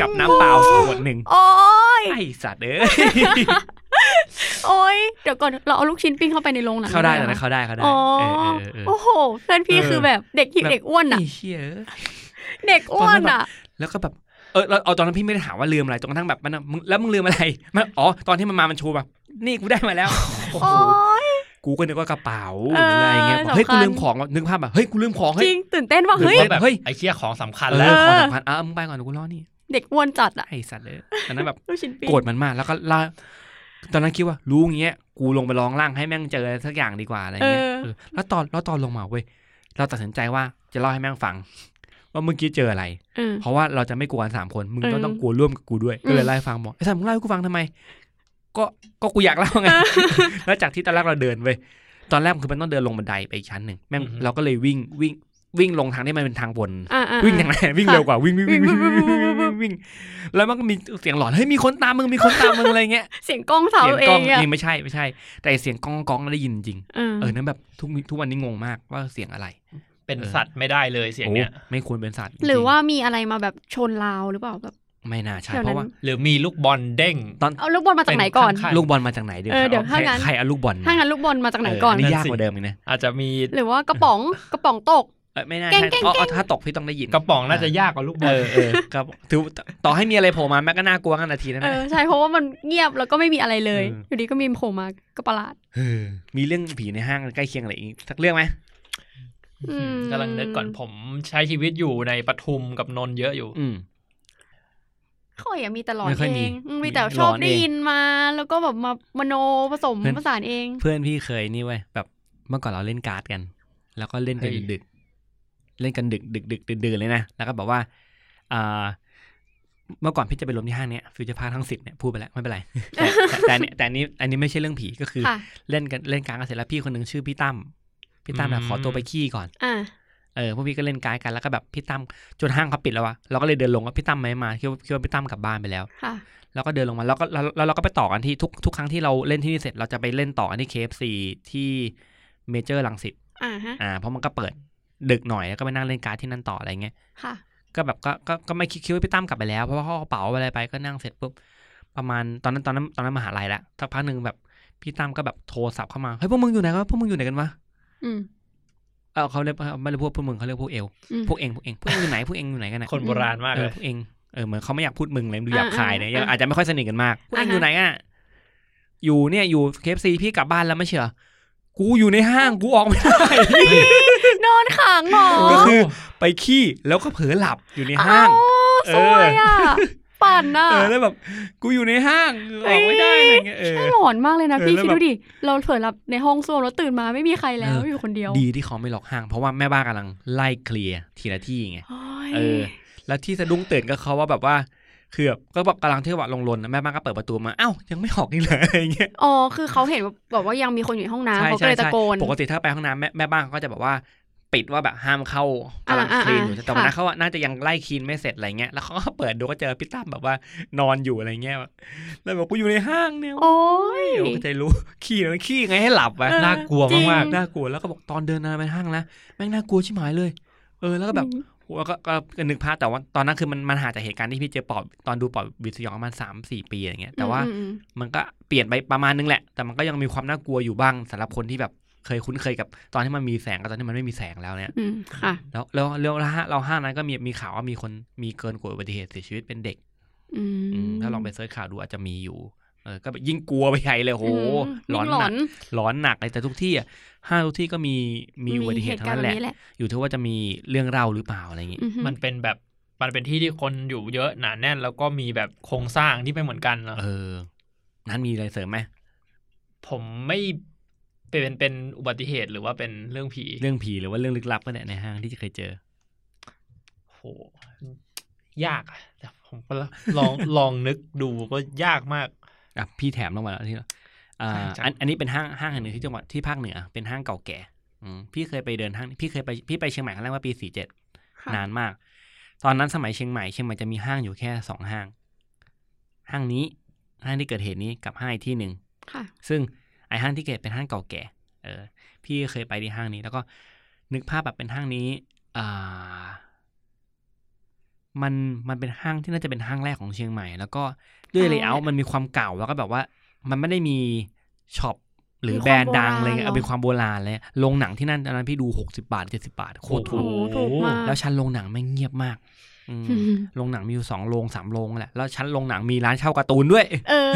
S4: กับน้ำเปล่าขวดหนึ่ง
S1: โอ้ย
S4: ไอสัตว์เอ้ย
S1: โอ้ยเดี๋ยวก่อนเราเอาลูกชิ้นปิ้งเข้าไปในโรงหนัง
S4: เข้าได้
S1: หร
S4: แต่
S1: อ
S4: นะเข้าได้เข้าได้
S1: อ๋อ
S4: เออเออเออ
S1: โอ้โหเพื่อนพี่
S4: เออ
S1: คือแบบเด็กที่
S4: แบบ
S1: เด็กอ้วนอะ
S4: ไอ้เชี่ยเอ้ย
S1: เด็กอ้วนอะ
S4: แล้วก็แบบเออเราเอาตอนนั้นพี่ไม่ได้ถามว่าลืมอะไรจนกระทั่งแบบมันอะมึงแล้วมึงลืมอะไรมันอ๋อตอนที่มันมามันชูแบบ นี่กูได้มาแล้วโอ้โห
S1: โอ้ย
S4: กูก็นึกว่ากระเป๋า
S1: เออ
S4: อะไรเงี้ยบอกเฮ้ย
S1: สำคัญ
S4: กูลืมของว่ะนึกภาพแบบเฮ้ยกูลืมของ
S1: จ
S4: เฮ้ย
S1: ริงตื่นเต้นว่า
S4: หรือ
S1: เฮ้ย
S4: ว่า
S5: แบบ
S4: เฮ้ย
S5: ไอ้เชี่ยของสำคัญ
S4: เอ
S5: แล้ว
S4: อของ
S1: เออ
S4: สำคัญอะมึงไปก่อนเดี๋ยวกูรอนี่
S1: เด็กอ้วนจัดอะ
S4: ไอสัตว์เลยตอนนั้นแบบ
S1: ลูกชิ้นปิ้ง
S4: โกรธมันมากแล้วก็ล่าตอนนั้นคิดว่ารู้อย่างเงี้ยกูลงไปร้องล่างให้แม่งเจออะไรสักอย่างดีกว่าอะไรเงี้ย
S1: เออ
S4: เออแล้วตอนแล้วตอนลงมาเว้ยเราตัดสินใจว่าจะเล่าให้แม่งฟัง ว่าเมื่อกี้เจออะไร
S1: เออ
S4: เพราะว่าเราจะไม่กลัวกันสามคน มึงก็
S1: เออ
S4: ต้องกลัวร่วมกับกูด้วย ก็เล
S1: อื
S4: ย
S1: ม
S4: เล่าให้ฟังบอกไอ้สัตว์มึงเล่าให้กูฟังทำไม ก็ก็กูอยากเล่าไงแล้วจากที่ตอนแรกเราเดินเว้ยตอนแรกคือมันต้องเดินลงบันไดไปอีกชั้นหนึ่งแม่ง
S5: อือฮึ
S4: เราก็เลยวิ่งวิ่งวิ่งลงทางที่มันเป็นทางวน
S1: อ่าอ่า
S4: วิ่งทางไหนวิ่ง
S1: ค่ะ
S4: เร็วกว่าวิ่งวิ่งวิ่งวิ่งวิ่ง
S1: วิ่
S4: วิ่
S1: ง
S4: งวิ่งวิ่งแล้วมันก็มีเสียงหลอนเฮ้ยมีคนตามมึงมีคนตามมึงอะไรเงี้ย
S1: เสียงกล้องเสา
S4: เสียง
S1: เอก
S4: ล้อง
S1: งอะ
S4: นี่ไม่ใช่ไม่ใช่ แต่เสียงกล้องกล้องได้ยินจริง
S1: เออ
S4: เออนั้นแบบทุกทุกวันนี้งงมากว่าเสียงอะไร
S5: เป็น
S4: เออ
S5: สัตว์ไม่ได้เลยเสียงเนี้ย
S4: โอ้ไม่ควรเป็นสัตว์จงๆ
S1: หรือว่ามีอะไรมาแบบชนราวหรือเปล่าแบบ
S4: ไม่น่าใช่
S1: แถวนั้น
S4: เพราะว่า
S5: หรือมีลูกบอลเด้ง
S4: ตอน
S1: เอาลูกบอลมาจากไหนก่อน
S5: เป็นข้าง
S4: ลูกบอลมาจากไหนเดี๋ยว
S1: เออเดี๋ยว
S4: ใคร
S1: ถ้างั้น
S4: ใครเอาลูกบอล
S1: ถ้างั้นลูกบอลมาจากไหนก่อน
S4: เนี่
S5: นั่น
S4: ยาก
S5: สิ
S4: กว่าเดิมอีกนะ
S5: อาจจะมี
S1: หรือว่ากระป๋องกระป๋องตก
S4: เออไม่น่า
S1: เก่ง
S4: ใช่
S1: เก่ง
S4: อ๋อ
S1: เก่ง
S4: ถ้าตกพี่ต้องได้ยิน
S5: กระป๋องน่าจะยากกว่าลูกบอ
S4: เอ
S5: ล
S4: อเออครับถือต่อให้มีอะไรโผล่มาแม่ก็น่ากลัวกันนาทีนั้น
S1: เอ
S4: นะ
S1: อใช่เพราะว่ามันเงียบแล้วก็ไม่มีอะไรเลย
S4: เออ
S1: อ
S4: อ
S1: ยู่ดีก็มีโผล่มาก็ประหลาด
S4: เออมีเรื่องผีในห้างใกล้เคียงอะไรอีกสักเรื่องไหม
S1: อืม
S5: กำลังนึกก่อนผมใช้ชีวิตอยู่ในปทุมกับนนท์เยอะอยู่
S4: อืม
S1: ค่อยอะมีแต่หลอน
S4: ไม่ค่อย
S1: เอ
S4: มี
S1: งอืมมีแต่
S4: หลอน
S1: ชอบได้
S4: เอง
S1: ยินมา แล้วก็แบบมามโนผสม
S4: เพื่อน
S1: ผสานเอง
S4: เพื่อนพี่เคยนี่เว้ยแบบเมื่อก่อนเราเล่นการ์ดกัน แล้วก็เล่นกัน
S5: เฮ้ย
S4: ดึกๆเล่นกันดึกดึกดึกดึกดื่นเลยนะ แล้วก็บอกว่าอ่าเมื่อก่อนพี่จะไปลมที่ห้างเนี้ยฟิวเจอร์พาร์คทั้งสิบเนี่ยพูดไปแล้วไม่เป็นไร แต่แต่แต่อันนี้แต่อันนี้อันนี้ไม่ใช่เรื่องผีก็คือ
S1: ค่ะ
S4: เล่นกันเล่นการ์ดกันเสร็จแล้วพี่คนหนึ่งชื่อพี่ตั้มพี่ตั้มน่ะ
S5: อืม
S4: ขอตัวไปขี้ก่อน
S1: อ่า
S4: เออพวกพี่ก็เล่นการ์ดกันแล้วก็แบบพี่ตั้มจนห้างเขาปิดแล้ววะเราก็เลยเดินลงว่าพี่ตั้มไม่มาคิดว่าคิดว่าพี่ตั้มกลับบ้านไปแล้ว
S1: ค่ะ
S4: แล้วก็เดินลงมาแล้วก็แล้วแล้วเราก็ไปต่อกันที่ทุกทุกครั้งที่เราเล่นที่นี่เสร็จเราจะไปเล่นต่อกันที่ KFC ที่เมเจอร์รังสิต
S1: อ่าฮะ
S4: อ่าเพราะมันก็เปิดดึกหน่อยแล้วก็ไปนั่งเล่นการ์ดที่นั่นต่ออะไรเงี้ย
S1: ค่ะ
S4: ก็แบบก็ก็ก็ไม่คิดคิดว่าพี่ตั้มกลับไปแล้วเพราะว่าเขาเอากระเป๋าอะไรไปก็นั่งเสร็จปุ๊บประมาณตอนนั้นตอนนั้นตอนนั้นมหาลัยแล้วสักพักหนึ่งแบบพี่ตั้มก็แบบโทรศัพท์เข้ามาเฮ้ยพวกมึงอยู่ไหนวะพวกมึงอยู่ไหนกันวะ
S1: อืม
S4: เออเขาเรียกไม่เรียกพวกพวกมึงเขาเรียกพวกเอล
S1: อืม
S4: พวกเองพวกเองพวกเองอยู่ไหนพวกเองอยู่ไหนกันนะ
S5: คนโบราณมาก
S4: เอ
S5: เล
S4: อยพวกเองเออเหมือนเขาไม่อยากพูดมึงเลยดูหยาบ
S1: อ่า
S4: คายเนี่ย
S1: อ่า
S4: ยังอาจจะไม่ค่อยสนิทกันมากพวกเอง
S1: อ่าฮะ
S4: อยู่ไหนอะอยู่เนี่ยอยู่เคฟซีพี่กลับบ้านแล้วไม่เชื่อกูอยู่ในห้างกูออกไม่ได้
S1: นอนขังเหรอ
S4: ก็คือไปขี้แล้วก็เผลอหลับอยู่ในห้าง
S1: เอ้สวยอะ ปั่นอะ
S4: เออแล้วแบบกูอยู่ในห้างออกไม่ได้อะไรเงี้ยเออ
S1: น่าหลอนมากเลยนะ
S4: เออ
S1: พี่
S4: แล้ว
S1: คิด
S4: แบบ
S1: ดูดิเราเผลอหลับในห้องส้วมแล้วตื่นมาไม่มีใครแล้ว
S4: เออ
S1: อ
S4: อ
S1: ยู่คนเดียว
S4: ดีที่เขาไม่ล็อกห้าง เพราะว่าแม่บ้านกำลังไล่เคลียร์ทีละที่ไง
S1: โอ้ย
S4: เออ แล้วที่สะดุ้งตื่นก็เขาว่าแบบว่าคือแบบก็แบบกำลังเที่ยววัดลงลนนะแม่บ้านก็เปิดประตูมาเอ้ายังไม่ออกนี่เลยอะไรเงี้ย
S1: อ๋อคือเขาเห็นว่าแบบว่ายังมีคนอยู่ในห้องน้ำ
S4: ใช่
S1: เขาก็
S4: ใช่
S1: เลยตะ
S4: ใช่
S1: โกน
S4: ปกติถ้าไปห้องน้ำแม่แม่บ้านเขาก็จะแบบว่า ปิดว่าแบบห้ามเข้ากำลัง
S1: อ่า
S4: คลีนอยู่
S1: อ่า
S4: แต่วันนั้น
S1: ค่ะ
S4: เขาอะน่าจะยังไล่คลีนไม่เสร็จอะไรเงี้ยแล้วเขาก็เปิดดูก็เจอพี่ตั้มแบบว่านอนอยู่อะไรเงี้ยแบบแล้วบอกกูอยู่ในห้างเนี่ย
S1: โอ้ย
S4: เดี๋ยวก็จะรู้ขี้แล้วขี้ไงให้หลับอะ
S1: เออ
S5: น่ากลัว
S1: จริง
S5: มาก
S4: น่ากลัวแล้วก็บอกตอนเดินเดินไปห้างนะแม่งน่ากลัวชิบหายเลย เออแล้วก็แบบโหแล้วก็ก็ก็นึกภาพแต่ว่าตอนนั้นคือมันมันหาจากเหตุการณ์ที่พี่เจอปอบตอนดูปอบวิทยองประมาณสามสี่ปีอะไรเงี้ยแต่ว่า
S1: อืมอืม
S4: มันก็เปลี่ยนไปประมาณนึงแหละ แต่มันก็ยังมีความน่ากลัวอยู่บ้างสำหรับคนที่แบบ เคยคุ้นเคยกับตอนที่มันมีแสงกับตอนที่มันไม่มีแสงแล้วเนี่ย
S1: อืมค่ะ
S4: แล้วแล้วแล้วแล้วห้าเราห้างนั้นก็มีมีข่าวว่ามีคนมีเกินกว่าอุบัติเหตุเสียชีวิตเป็นเด็ก
S1: อืม
S4: อืมถ้าลองไปเสิร์ชข่าวดูอาจจะมีอยู่เออก็แบบยิ่งกลัวไปใหญ่เลยโห
S1: ม
S4: หลอน
S1: ยิ่งหล
S4: หนั
S1: อกน
S4: หลอนหนักเลยแต่ทุกที่อะห้างทุกที่ก็มีมีอุบัติเหตุทั้งนั้นแหละ
S1: มีเหตุการณ์แบบนี้แหละ
S4: อยู่ที่ว่าจะมีเรื่องเล่าหรือเปล่าอะไรอย่างงี้
S1: อือฮึ
S5: มันเป็นแบบมันเป็นที่ที่คนอยู่เยอะหนาแน่น แล้วก็มีแบบโครงสร้างที่ไม่เหมือนกันเนอะ
S4: เออนั้นมีอะไรเสริมไหม
S5: ผมไม่ เป็นเป็นอุบัติเหตุหรือว่าเป็นเรื่องผี
S4: เรื่องผีหรือว่าเรื่องลึกลับก็เนี่ยในห้างที่จะเคยเจอ
S5: โหยากอะแต่ผมก็ลองลองนึกดูก็ยากมาก
S4: อะพี่แถมลงมาแล้วที่อ่า
S5: ใช่จ้ะ
S4: อันอันนี้เป็นห้างห้างแห่งหนึ่งที่จังหวัดที่ภาคเหนือ เป็นห้างเก่าแก่อืมพี่เคยไปเดินห้างพี่เคยไปพี่ไปเชียงใหม่ครั้งแรกว่าปีสี่เจ็ด
S1: ค่ะ
S4: นานมาก ตอนนั้นสมัยเชียงใหม่เชียงใหม่จะมีห้างอยู่แค่สองห้าง ห้างนี้ห้างที่เกิดเหตุนี้กับห้างอีกที่หนึ่ง
S1: ค่ะ
S4: ซึ่ง ไอห้างที่เกิดเป็นห้างเก่าแก่เออพี่เคยไปที่ห้างนี้ แล้วก็นึกภาพแบบเป็นห้างนี้อ่ามันมันเป็นห้างที่น่าจะเป็นห้างแรกของเชียงใหม่ แล้วก็ด้วย
S1: อ๋อ
S4: layer มันมีความเก่าแล้วก็แบบว่า มันไม่ได้มี shop หรือ
S1: มี
S4: แบรนด์
S1: ความ
S4: ดังอะไรเงี้ย
S1: โบราณ
S4: เอาเป็นความโบราณเลยโรงหนังที่นั่นตอนนั้นพี่ดูหกสิบบาทเจ็ดสิบบาทโคตรถู
S1: โอ้โหถูกมาก
S4: แล้วชั้นโรงหนังแม่งเงียบมากอืม
S1: อืม
S4: โรงหนังมีอยู่สองโรงสามโรงแหละแล้วชั้นโรงหนังมีร้านเช่าการ์ตูนด้วย
S1: เออ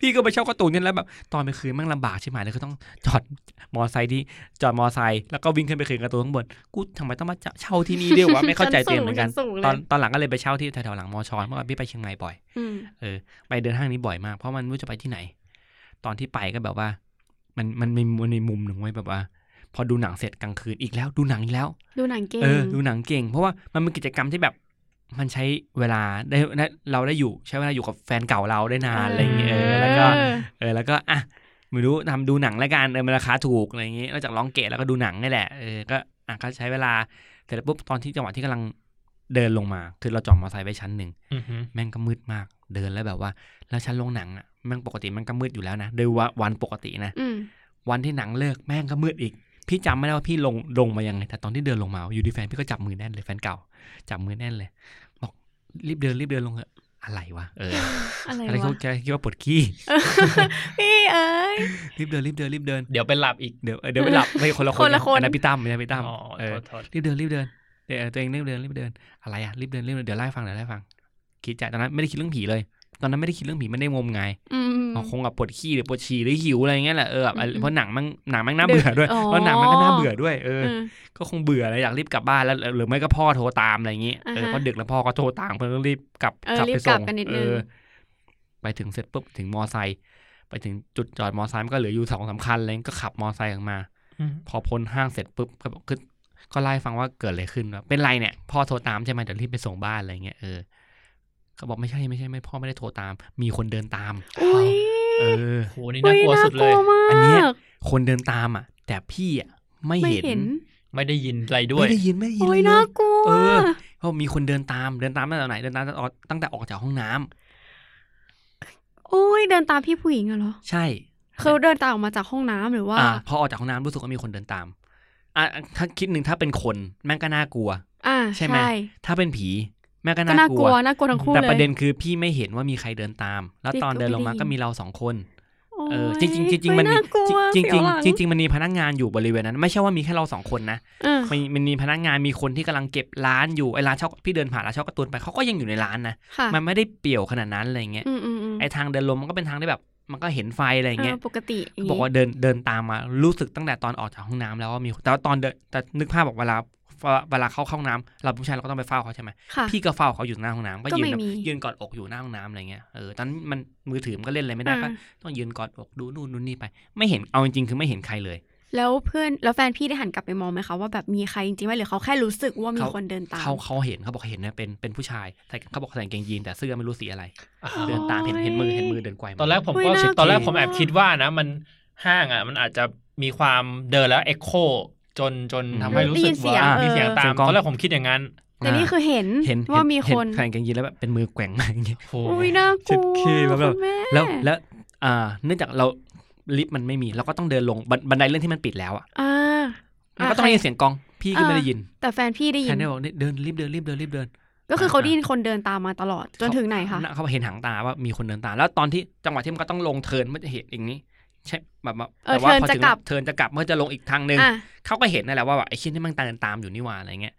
S4: พี่ก็ไปเช่าการ์ตูนเนี่ยแล้วแบบตอนไปคืนแม่งลำบากใช่ไหมเลยคือต้องจอดมอไซค์ที่จอดมอไซค์แล้วก็วิ่งขึ้นไปคืนการ์ตูนข้างบนกูทำไมต้องมาเช่าที่นี่ด้วยวะไม่เข้าใจ
S1: ชั้นสูง
S4: เตียนเหมือนกัน
S1: ชั้นสูงเลย
S4: ตอนตอนหลังก็เลยไปเช่าที่แถวๆหลังมอชอนเมื่อก่อนพี่ไปเชียงใหม่บ่อย
S1: อืม
S4: เออไปเดินห้างนี้บ่อยมากเพราะมันไม่รู้จะไปที่ไหน ตอนที่ไปก็แบบว่า มันมันมีมันมีมุมหนึ่งไว้แบบว่าพอดูหนังเสร็จกลางคืนอีกแล้วดูหนังอีกแล้ว
S1: ดูหนังเก่ง
S4: เออดูหนังเก่ง เพราะว่ามันเป็นกิจกรรมที่แบบ มันใช้เวลาได้ได้เราได้อยู่ใช้เวลาอยู่กับแฟนเก่าเราได้นานอะไรอย่างเงี้ยเออแล้วก็เออแล้วก็อะไม่รู้ทำดูหนังแล้วกันเออมันราคาถูกอะไรอย่างงี้นอกจากร้องเกตแล้วก็ดูหนังนี่แหละเออก็อะก็ใช้เวลาเสร็จแล้วปุ๊บตอนที่จังหวะที่กำลังเดินลงมา คือเราจอดมอเตอร์ไซค์ไว้ชั้นหนึ่ง
S5: อือฮึ
S4: แม่งก็มืดมากเดินแล้วแบบว่า แล้วชั้นโรงหนังอะแม่งปกติมันก็มืดอยู่แล้วนะโดยว่าวันปกตินะ
S1: อืม
S4: วันที่หนังเลิกแม่งก็มืดอีก พี่จำไม่ได้ว่าพี่ลงลงมายังไงแต่ตอนที่เดินลงมาอยู่ดีแฟนพี่ก็จับมือแน่นเลยแฟนเก่า จับมือแน่นเลยบอก รีบเดินรีบเดินลงเถอะอะไรวะเออ
S1: อะไร
S4: อะไรเขา
S1: วะ
S4: แกคิดว่าปวดขี้
S1: พี่เอ้ย
S4: รีบเดินรีบเดินรีบเดิน
S5: เดี๋ยวไปหลับอีก
S4: เดี๋ยวเออเดี๋ยวไปหลับไม่คนละคน
S1: คนละคน
S4: อันนั้นพี่ตั้มไม่ใช่พี่ตั้ม
S5: อ๋อ
S4: เออ
S5: โทษโทษ
S4: รีบเดินรีบเดินเดี๋ยวตัวเองรีบเดินรีบเดินอะไรอะรีบเดินรีบเดินเดี๋ยวไล่าให้ฟังเดี๋ยวไล่าให้ฟังคิดใจตอนนั้นไม่ได้คิดเรื่องผีเลย ตอนนั้นไม่ได้คิดเรื่องผีไม่ได้งมงาย
S1: อืม
S4: อ๋อคงแบบปวดขี้หรือปวดฉี่หรือหิวอะไรอย่างเงี้ยแหละเออแบบ
S1: อืม
S4: เพราะหนังมันหนังมันน่าเบื่อด้วย
S1: อ๋อ
S4: เพราะหนังมันก็น่าเบื่อด้วยเออ
S1: เออ
S4: ก็คงเบื่อเลยอยากรีบกลับบ้านแล้วหรือไม่ก็พ่อโทรตามอะไรอย่างงี้
S1: อ่าฮะ
S4: เออพอดึกแล้วพ่อก็โทรตามเพื่อรีบกลับ
S1: เออก
S4: ลับ
S1: รีบ
S4: ไป
S1: กลั
S4: ส่
S1: บ
S4: ง
S1: กันนิดนึง
S4: เออไปถึงเสร็จปุ๊บถึงมอไซค์ไปถึงจุดจอดมอไซค์มันก็เหลืออยู่สองสามคันเลยก็ขับมอไซค์ออกมา
S5: อืม
S4: พอพ้นห้างเสร็จปุ๊บก็บอกคือก็ไล่าให้ฟังว่าเกิดอะไรขึ้นว่าเป็นไรเนี่ยพ่อโทรตามใช่ไหมเดี๋ยวรีบไปส่งบ้านอะไรเงี้ยเออ เขาบอกไม่ใช่ไม่ใช่ไม่พ่อไม่ได้โทรตาม มีคนเดินตาม
S1: อุ้ย
S4: เออ
S5: โหนี่น่ากลัวสุดเลย
S1: น่ากวมาก
S4: อันเนี้ยคนเดินตามอะ แต่พี่อะไม่
S1: ไม่
S4: เห็น
S1: เห็น
S5: ไม่ได้ยินอะไรด้วย
S4: ไม่ได้ยินไม่ได้ยิน
S1: โอ้
S4: เลยย
S1: น่ากลัว
S4: เออเพราะมีคนเดินตามเดินตามตั้งแต่ไหนเดินตามตั้งแต่ออกตั้งแต่ออกจากห้องน้ำ
S1: โอ้ยเดินตามพี่ผู้หญิงอะเหรอ
S4: ใช่
S1: คือเดินตามออกมาจากห้องน้ำหรือว่า
S4: อ่าพอออกจากห้องน้ำรู้สึกว่ามีคนเดินตามอะถ้าคิดหนึ่งถ้าเป็นคนแม่งก็น่ากลัว
S1: อ่า
S4: ใช่ไหมถ้าเป็นผี แม่งก็
S1: ก็
S4: น่า
S1: น่ากก
S4: ลั
S1: ลั
S4: ว
S1: วน่ากลัวทั้งคู่
S4: แต่
S1: เลย
S4: ประเด็นคือพี่ไม่เห็นว่ามีใครเดินตาม แล้ว
S1: พี่
S4: ตอน
S1: ก็
S4: เดินลงมา
S1: ไม่ได้ยิน
S4: ก็มีเราสองคน
S1: โอ้ย
S4: เออจริงจริงๆจริงๆมันมี
S1: น่ากลัว
S4: จริงจริง
S1: เสียวหลั
S4: ๆจริงๆมันมีพนักงานอยู่บริเวณนั้น ไม่ใช่ว่ามีแค่เราสองคนนะ
S1: เออ
S4: มันมันมีพนักงานมีคนที่กำลังเก็บร้านอยู่ไอ้ร้านเช่าพี่เดินผ่านร้านเช่าการ์ตูนไปเขาก็ยังอยู่ในร้านนะ
S1: ค่ะ
S4: มันไม่ได้เปี่ยวขนาดนั้นอะไรเงี้ย
S1: อืมอืมอืม
S4: ไอ้ทางเดินลงมันก็เป็นทางที่แบบ มันก็เห็นไฟอะไรอย่างเงี้ย
S1: เออปกติย่ง
S4: เขา
S1: งี้
S4: บอกว่าเดินเดินตามมารู้สึกตั้งแต่ตอนออกจากห้องน้ำแล้วว่ามีแต่ว่าตอนเดินแต่นึกภาพบอกเวลา เวลาเข้าห้องน้ำเราผู้ชายเราก็ต้องไปเฝ้าเขาใช่ไหม
S1: ค่ะ
S4: พี่ก็เฝ้าเขาอยู่หน้าห้องน้ำก็
S1: ก็
S4: ยืน
S1: ไม่
S4: แบบ
S1: มี
S4: ยืนกอดอกอยู่หน้าห้องน้ำอะไรเงี้ยเออตอนนั้นมันมือถือมันก็เล่นอะไรไม่ได้ก็
S1: อ่า
S4: ต้องยืนกอดอกดูนู่นนู่นนี่ไป ไม่เห็นเอาจริงๆคือไม่เห็นใครเลย
S1: แล้วเพื่อนแล้วแฟนพี่ได้หันกลับไปมองไหมคะว่าแบบมีใครจริงๆไหมหรือเขาแค่รู้สึกว่ามี
S4: เขา
S1: คนเดินตาม
S4: เขาเขาเห็นเขาบอกเห็นนะเป็นเป็นผู้ชายใส่เขาบอกใส่กางเกงยีนแต่เสื้อไม่รู้สีอะไร
S5: อ่า
S4: เดินตามเห็นเห็นมือเห็นมือเดินไกวมา
S5: ตอนแรกผม
S1: อุ๊ย
S5: ก็
S1: น่า
S5: ตอนแรก
S1: กลัว
S5: ผมแอบคิดว่านะมันห้างอะมันอาจจะมีความเดินแล้วเอ็กโค จนจนทำให้รู้สึกว่า
S1: ได้ยินเสียง
S5: มีเสียงตาม
S4: เสียงกล้อง
S5: ตอนแรกผมคิดอย่างนั้น
S1: แต่นี่คือเห็น
S4: เห็น
S1: ว่ามี
S4: เห็
S1: คน
S4: ใส่กางเกงยีนแล้วแบบเป็นมือแกว่งมาอย่างเงี้ย
S5: โห
S1: อุ้ยน่ากลัว
S4: เจ็ดเคแบบ
S1: คุณแม่
S4: แล้วแล้วอ่าเนื่องจากเราลิฟต์มันไม่มีเราก็ต้องเดินลงบันบันไดเลื่อนที่มันปิดแล้วอะ
S1: อ่า
S4: มันก็ต้องได้ยินเสียงกลองพี่ก็ไม่ได้ยิน
S1: แต่แฟนพี่ได้ยิ
S4: แท
S1: น
S4: นได้บอกเดินรีบเดินรีบเดินรีบเดิน
S1: ก็คือเขาได้ยินคนเดินตามมาตลอดจนถึงไหนคะ
S4: เขาเห็นหางตาว่ามีคนเดินตามแล้วตอนที่จังหวะที่มันก็ต้องลงเทิร์นมันจะเห็นอย่างนี้ ใช่แบบว่า
S1: เออ
S4: แต่ว่า
S1: เทิร์น
S4: พอ
S1: จะ
S4: ถึง
S1: กลับ
S4: เทิร์นจะกลับเมื่อจะลงอีกทางหนึ่ง
S1: อะ
S4: เขาก็เห็นนั่นแหละว่าแบบไอ้ชิ้นที่มันเดินตามอยู่นี่หว่าอะไรเงี้ย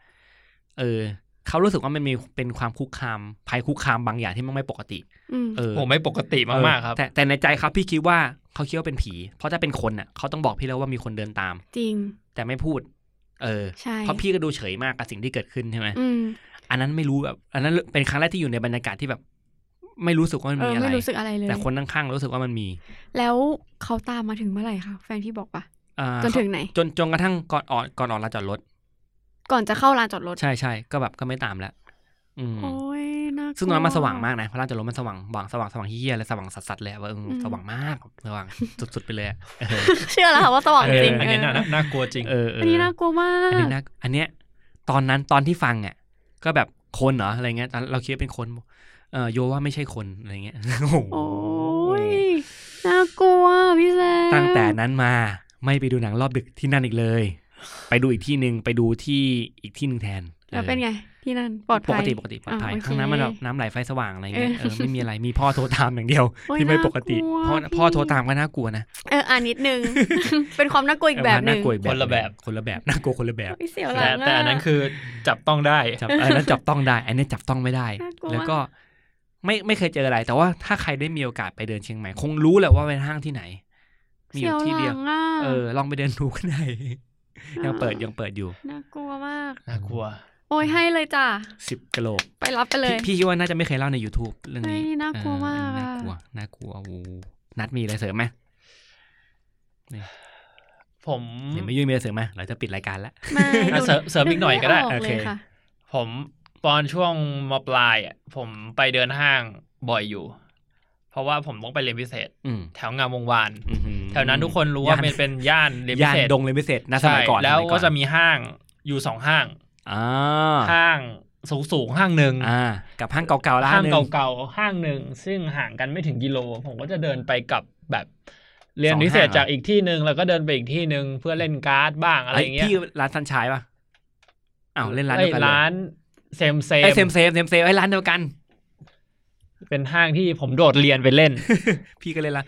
S4: เออเขารู้สึกว่ามันมีเป็นความคุกคามภัยคุกคามบางอย่างที่มันไม่ปกติ
S1: อืม
S4: เออ
S5: ผมไม่ปกติมากๆครับ
S4: แต่แต่ในใจครับพี่คิดว่าเขาคิดว่าเป็นผี เพราะถ้าเป็นคนน่ะเขาต้องบอกพี่แล้วว่ามีคนเดินตาม
S1: จริง
S4: แต่ไม่พูด เออ
S1: ใช่
S4: เพราะพี่ก็ดูเฉยมากกับสิ่งที่เกิดขึ้นใช่ไหม
S1: อืม
S4: อันนั้นไม่รู้แบบ อันนั้นเป็นครั้งแรกที่อยู่ในบรรยากาศที่แบบ ไม่รู้สึกว่ามัน
S1: เอ
S4: มี
S1: อ
S4: อะไร
S1: ไม่รู้สึกอะไรเลย
S4: แต่คนข้างๆรู้สึกว่ามันมี
S1: แล้วเขาตามมาถึงเมื่อไหร่คะแฟนพี่บอกปะ
S4: อ่า
S1: จนถึงไหน
S4: จนจนกระทั่งก่อนออกก่อนออกลานจอดรถ
S1: ก่อนจะเข้าลานจอดรถ
S4: ใช่ใช่ก็แบบก็ไม่ตามแล้วอืม
S1: โอ้ยน่ากลัว
S4: ซึ่งตอนนั้นมันสว่างมากนะเพราะลานจอดรถมันสว่างสว่างสว่างสว่างเฮี้ยเลยสว่างสัสๆเลยอะว่าเอออ
S1: ม
S4: สว่างมากสว่างสุดๆไปเลยอะเออ
S1: เชื่อแล้วค่ะว่าสว่าง
S5: เอ
S1: จ
S5: อ
S1: ริง
S5: อันนี้น่า
S1: เออ
S5: น่ากลัวจริง
S4: เออเออ
S1: อันนี้น่ากลัวมา
S4: อัน
S1: ก
S4: นี้นะอันเนี้ย ตอนนั้นตอนที่ฟังอะก็แบบคนเหรออะไรเงี้ยตอนเราคิดว่าเป็นคน เออโยว่าไม่ใช่คนอะไรเงี้ยโอ้โห
S1: โอ้ยน่ากลัวพี่แซม
S4: ตั้งแต่นั้นมาไม่ไปดูหนังรอบดึกที่นั่นอีกเลย ไปดูอีกที่หนึ่งไปดูที่อีกที่หนึ่งแทน
S1: แล้วเป็นไง ที่นั่นปลอด
S4: ป
S1: ภั
S4: ก
S1: ย
S4: ติปกติปลอดภัย
S1: อ่าโอเค
S4: ข้างนั้นมันแบบน้ำไหลไฟสว่างอะไรเงี้ย
S1: เอ
S4: เอ
S1: อ
S4: อไม่มีอะไรมีพ่อโทรตามอย่างเดียว
S1: โอ้ย
S4: ที่ไม่ปกติ
S1: น่ากลัว
S4: พ่อ
S1: พี่
S4: พ่อโทรตามก็น่ากลัวนะ
S1: เอออ่านิดนึงเป็นความน่ากลัวอีกแบบหนึ่ง
S4: น่ากลัวอีก
S5: คนละแบบ
S4: คนละแบบน่ากลัวคนละแบบ
S1: ไม่เสียวหลั
S5: แต่
S1: ง
S5: แต่อันนั้นคือจับต้องได้
S4: จับอันนั้นจับต้องได้ อันนี้จับต้องไม่ได้
S1: น่ากลัว
S4: แล้วก็ ไม่ไม่เคยเจออะไร แต่ว่าถ้าใครได้มีโอกาสไปเดินเชียงใหม่ คงรู้แหละว่าเป็นห้างที่ไหน มีอ
S1: เสีย
S4: ยู่
S1: ว
S4: ที่
S1: ห
S4: เดีย
S1: ลั
S4: ว
S1: งอะ
S4: เออ ลองไปเดินดูก็ได้ยังเปิดยังเปิดอยู่
S1: น่ากลัวมาก
S5: น่ากลัว
S1: โอ้ยให้เลยจ้ะ
S4: สิบกะโหลก
S1: ไปรับไปเลย
S4: พี่พี่คิดว่าน่าจะไม่เคยเล่าใน YouTube เรื่องนี้
S1: เฮ้ยน่ากลัวมาก
S4: เออ
S1: อะ
S4: น่ากลัวน่ากลัวโอ้โหนัดมีอะไรเสริมไหม
S5: ผม
S4: เดี๋ยวไม่ยุ่ยมีอะไรเสริมไหมเราจะปิดรายการแล้ว
S1: ไม่
S5: อะเสริมเสริมอีกหน่อยก็ได้
S1: นึม่
S4: โอเค
S1: เลยค่ะ
S5: ผม ตอนช่วงมปลายอะผมไปเดินห้างบ่อยอยู่ เพราะว่าผมต้องไปเรียนพิเศษ
S4: อืม
S5: แถวงามวงวาน
S4: อื้อหือ
S5: แถวนั้นทุกคนรู้ว่ามันเป็นย่านเรียนพิ
S4: ย่าน
S5: เศษ
S4: ดงเลยนพิเศษนะส
S5: ใช่
S4: มัยก่อน
S5: แล้ว
S4: สมัย
S5: ก็
S4: อน
S5: จะมีห้างอยู่สองห้าง
S4: อ่า
S5: ห้างสูงสูงๆห้างหนึ่ง
S4: อ่า กับห้างเก่าๆแล้ว
S5: ห้าง
S4: หนึ่
S5: เก่าๆห้างหนึ่งซึ่งห่างกันไม่ถึงกิโล ผมก็จะเดินไปกับแบบเรียนพิเศษจากอีกที่หนึ่งแล้วก็เดินไปอีกที่หนึ่งเพื่อเล่นการ์ดบ้างอะไรอย่างเงี้ย
S4: พี่ร้านซันชายป่ะอ้าวเล่นร้าน
S5: ไอ้
S4: เดียวกันเลย
S5: ร้าน เซมเซ
S4: ไอ้
S5: ม
S4: เซมเซมเซมเซมไอ้ร้านเดียวกัน
S5: เป็นห้างที่ผมโดดเรียนไปเล่น
S4: พี่ก็เล่นละ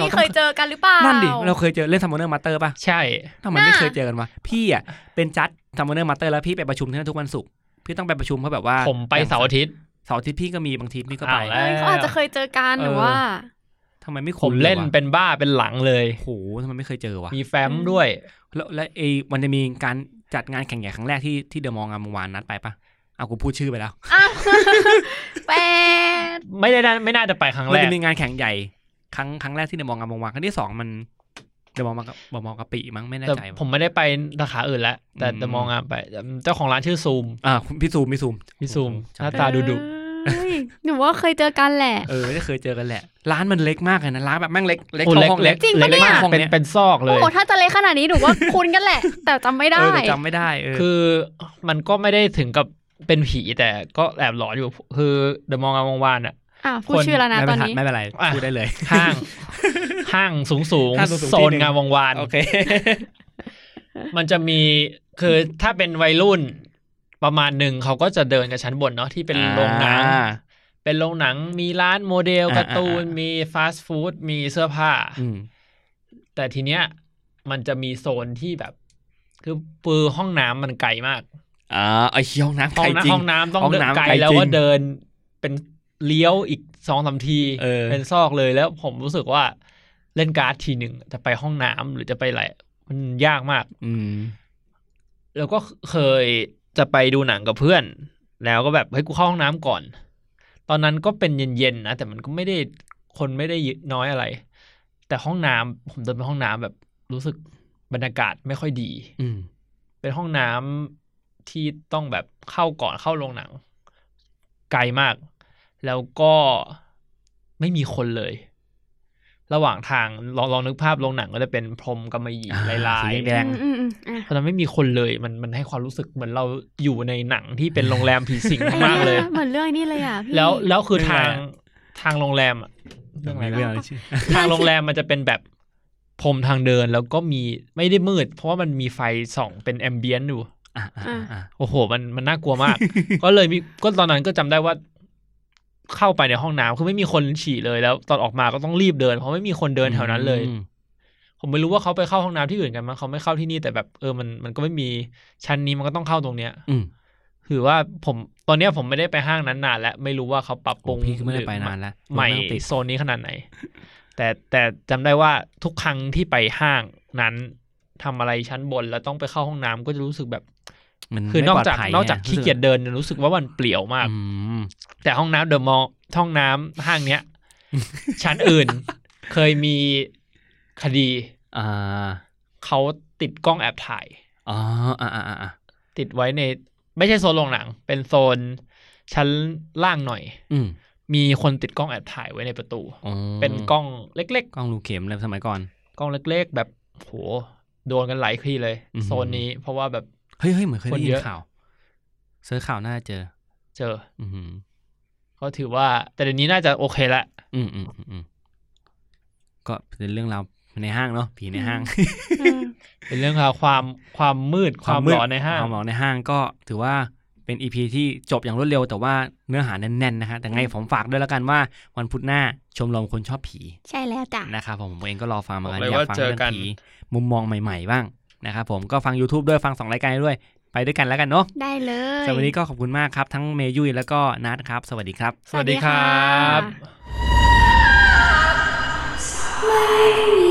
S1: พี่เคยเจอกันหรือเปล่า
S4: นั่
S1: นั่
S4: นดิ เราเคยเจอเล่นซัมมอนเนอร์มาสเตอร์ป่ะ
S5: ใช่
S4: ทำไมไม่เคยเจอกันวะ พี่อะเป็นจัด Summoner Master แล้วพี่ไปประชุมที่นั่นทุกวันศุกร์ พี่ต้องไปประชุมเพราะแบบว่า
S5: ผมไปเสาร์อาทิตย์
S4: เสาร์อาทิตย์พี่ก็มีบางทีพี่ก็ไป
S5: อ้าวแล้ว
S1: เฮ้ยเขาอาจจะเคยเจอกันหรือว่า
S4: ทำไมไม่คุ้น
S5: วะผ
S4: มเล่น
S5: เป็นบ้าเป็นหลังเลย
S4: โอ้โหทำไมไม่เคยเจอวะ
S5: มีแฟ้มด้วย
S4: แล้วแล้วไอ้มันจะมีการจัดงานแข่งใหญ่ครั้งแรกที่ที่เดอะมอลล์งามวงศ์วานนัดไปปะ เอากูพูดชื่อไปแล้ว
S1: อ้าวแปด
S5: ไม่ได้น่าไม่น่าจะไปครั้งแรกมัน
S4: จะมีงานแข่งใหญ่ ครั้งครั้งแรกที่เดอะมอลล์งามวงศ์วานครั้งที่สองมันเดอะมองบางกะเดอะมองกะปิมั้งไม่แน่
S5: แต่
S4: ใจว่ะ
S5: ผมไม่ได้ไปสาขาอื่นแล้วแต่
S4: อืม
S5: แต่มองงานไปเจ้าของร้านชื่อซูม
S4: อ่าคุณพี่ซูมพี่ซูม
S5: พี่ซูม
S4: โอ้โห
S5: หน้าตาดุดุ
S1: เอ้ยหนูว่าเคยเจอกันแหละ
S4: เออไม่ได้เคยเจอกันแหละ ร้านมันเล็กมากเลยนะร้านแบบแม่งเล็กเล็ก
S5: โอ้
S4: เท่า
S5: เล็ก
S4: ห้อง
S5: เล็
S4: เล็
S5: ก
S4: ก
S1: จริงปะ
S5: เล็ก
S1: เนี่ย
S5: มาก
S4: ห้อง
S5: เป็น
S4: เนี้ย
S5: เป็นซอกเลย
S1: โอ้ถ้าจะเล็กขนาดนี้หนูว่าคุ้นกันแหละ แต่จำไม่ได้
S4: เออแต่จำไม่ได้เออ
S5: คือมันก็ไม่ได้ถึงกับ เป็นผีแต่ก็แอบหลอนอยู่คือเดอะมองงามวงวานอะ
S1: อะพูดชื่อแล้วนะ
S4: ไม่
S1: ต
S4: เป็
S1: อน
S4: นไร
S1: นี้
S4: ไม่เป็นไร
S5: อะ
S4: พูดได้เลย
S5: ห้าง ห้างสูงสูง
S4: ห้างสูงๆ
S5: โซ
S4: ที่
S5: น
S4: หนึ่ง
S5: งามวงวาน
S4: โอเค
S5: มันจะมีคือถ้าเป็นวัยรุ่นประมาณหนึ่งเขาก็จะเดินกับชั้นบนเนาะที่เป็นโรงหนัง
S4: อ่า
S5: เป็นโรงหนังมีร้านโมเดล
S4: อ่า
S5: การ์ตูน
S4: อ่าอ่ามี
S5: มีฟาสต์ฟู้ดมีเสื้อผ้า
S4: อืม
S5: แต่ทีเนี้ย มันจะมีโซนที่แบบ คือปือห้องน้ำมันไกลมาก
S4: อ่าไอเชี่ยห้องน้ำ
S5: ห้
S4: ไก
S5: อ
S4: ล
S5: ง
S4: จริง
S5: น้ำห้องน้ำต้อง
S4: ห้อง
S5: เดิน
S4: น้ำ
S5: ไกล
S4: ไกล
S5: แล้ว
S4: จริง
S5: ก็เดินเป็นเลี้ยวอีกสองสามที
S4: เออ
S5: นซอกเลยแล้วผมรู้สึกว่าเล่นการ์ดทีหนึ่งจะไปห้องน้ำหรือจะไปอะไรมันยากมาก
S4: อืม
S5: แล้วก็เคยจะไปดูหนังกับเพื่อน แล้วก็แบบเฮ้ยกูเข้าห้องน้ำก่อน ตอนนั้นก็เป็นเย็นๆนะแต่มันก็ไม่ได้คนไม่ได้น้อยอะไร แต่ห้องน้ำผมเดินไปห้องน้ำแบบรู้สึกบรรยากาศไม่ค่อยดี
S4: อืม
S5: เป็นห้องน้ำ ที่ต้องแบบเข้าก่อนเข้าโรงหนัง ไกลมาก แล้วก็ไม่มีคนเลย ระหว่างทางลองลองนึกภาพโรงหนังก็จะเป็นพรมกำมะหยี่
S4: อ่า
S5: ลาย
S4: สี
S5: ๆ
S4: แดง
S1: อืมอืมอืมอะ
S5: ตอนนั้นไม่มีคนเลยมันมันให้ความรู้สึกเหมือนเราอยู่ในหนังที่เป็นโรงแรมผีสิงมากเลย
S1: เหมือนเรื่องนี้เลยอะพี่
S5: แล้วแล้วคือ
S4: เรื่อง
S5: ทา
S4: อะไร
S5: ง
S4: อะ
S5: ทางโรงแรมอะเรื่องอะไร
S4: ไม่
S5: นะ
S4: เอาชื่อ
S5: ทางโรงแรมมันจะเป็นแบบพรมทางเดินแล้วก็มีไม่ได้มืด เพราะว่ามันมีไฟส่องเป็นแอมเบียนอยู่
S4: อะอะอะอะ
S5: โอ้โห มันมันน่ากลัวมาก ก็เลยมีก็ตอนนั้นก็จำได้ว่า เข้าไปในห้องน้ำคือไม่มีคนฉี่เลยแล้ว ตอนออกมาก็ต้องรีบเดิน เพราะไม่มีคนเดินแถวนั้นเลย
S4: อืม
S5: ผมไม่รู้ว่าเขาไปเข้าห้องน้ำที่อื่นกันมั้งเขาไม่เข้าที่นี่แต่แบบเออมันมันก็ไม่มีชั้นนี้มันก็ต้องเข้าตรงเนี้ย
S4: อืม
S5: ถือว่าผมตอนเนี้ยผมไม่ได้ไปห้างนั้นนานแล้วไม่รู้ว่าเขาปรับปรุง
S4: โอ้พี่ก็ไม่ได้
S5: หรือ
S4: ไปนานแล้ว
S5: ใหม่
S4: รถแม่งติด
S5: โซนนี้ขนาดไหน แต่แต่จำได้ว่าทุกครั้งที่ไปห้างนั้นทำอะไรชั้นบนแล้วต้องไปเข้าห้องน้ำก็จะรู้สึกแบบ
S4: มัน
S5: คือนอกจาก
S4: ไม่ปลดภัย
S5: นอกจาก
S4: ไง
S5: ขี้เกียจเดินรู้สึกว่ามันเปลี่ยวมาก
S4: อืม
S5: แต่ห้องน้ำเดอะมอลล์ห้องน้ำห้างเนี้ยชั้นอื่นเคยมีคดี
S4: อ่า
S5: เขาติดกล้องแอบถ่าย
S4: อ๋ออ่าอ่าอ่า
S5: ติดไว้ใน ไม่ใช่โซนโรงหนัง เป็นโซนชั้นล่างหน่อย
S4: อืม
S5: มีคนติดกล้องแอบถ่ายไว้ในประตู
S4: อ๋อ
S5: เป็นกล้องเล็ก
S4: กล้องรูเข็มเลยสมัยก่อน
S5: ๆกล้องเล็กๆ แบบโห โดนกันหลายที่เลย
S4: อือหือ
S5: โซนนี้ เพราะว่าแบบ
S4: เฮ้ยเฮ้ยเหมือนเคย
S5: คน
S4: ได้ยิ
S5: เย
S4: น
S5: อะ
S4: ข่าวเซิร์ชข่าวน่าจะเจอ
S5: เจอ
S4: อืม
S5: เขาถือว่า แต่เดี๋ยวนี้น่าจะโอเคละ
S4: อืมอืมอืมอืมก็เป็นเรื่องราวในห้างเนาะผีในห้าง
S1: อืม
S5: เป็นเรื่องราวความความมืดความหลอนในห้าง
S4: ความหลอนในห้างก็ถือว่าเป็นอีพีที่จบอย่างรวดเร็วแต่ว่าเนื้อหาแน่นๆนะฮะแต่ไงผมฝากด้วยแล้วกันว่าวันพุธหน้าชมรมคนชอบผี
S1: ใช่แล้วจ้ะ
S4: นะครับผมผมเองก็รอฟังเหมือนกัน
S5: บอกเลย
S4: อยาก
S5: ว่า
S4: ฟัง
S5: เจอ
S4: เรื่อง
S5: กัน
S4: ผีมุมมองใหม่ ๆ บ้าง นะครับผมก็ฟัง YouTube ด้วยฟังสองรายการด้วย ไปด้วยกันแล้วกันเนาะ
S1: ได้เลย
S4: สำหรับวันนี้ก็ขอบคุณมากครับ ทั้งเมยุยแล้วก็นัทครับ สวัสดีครับ
S5: สวัสดีครับ
S1: ไม่มี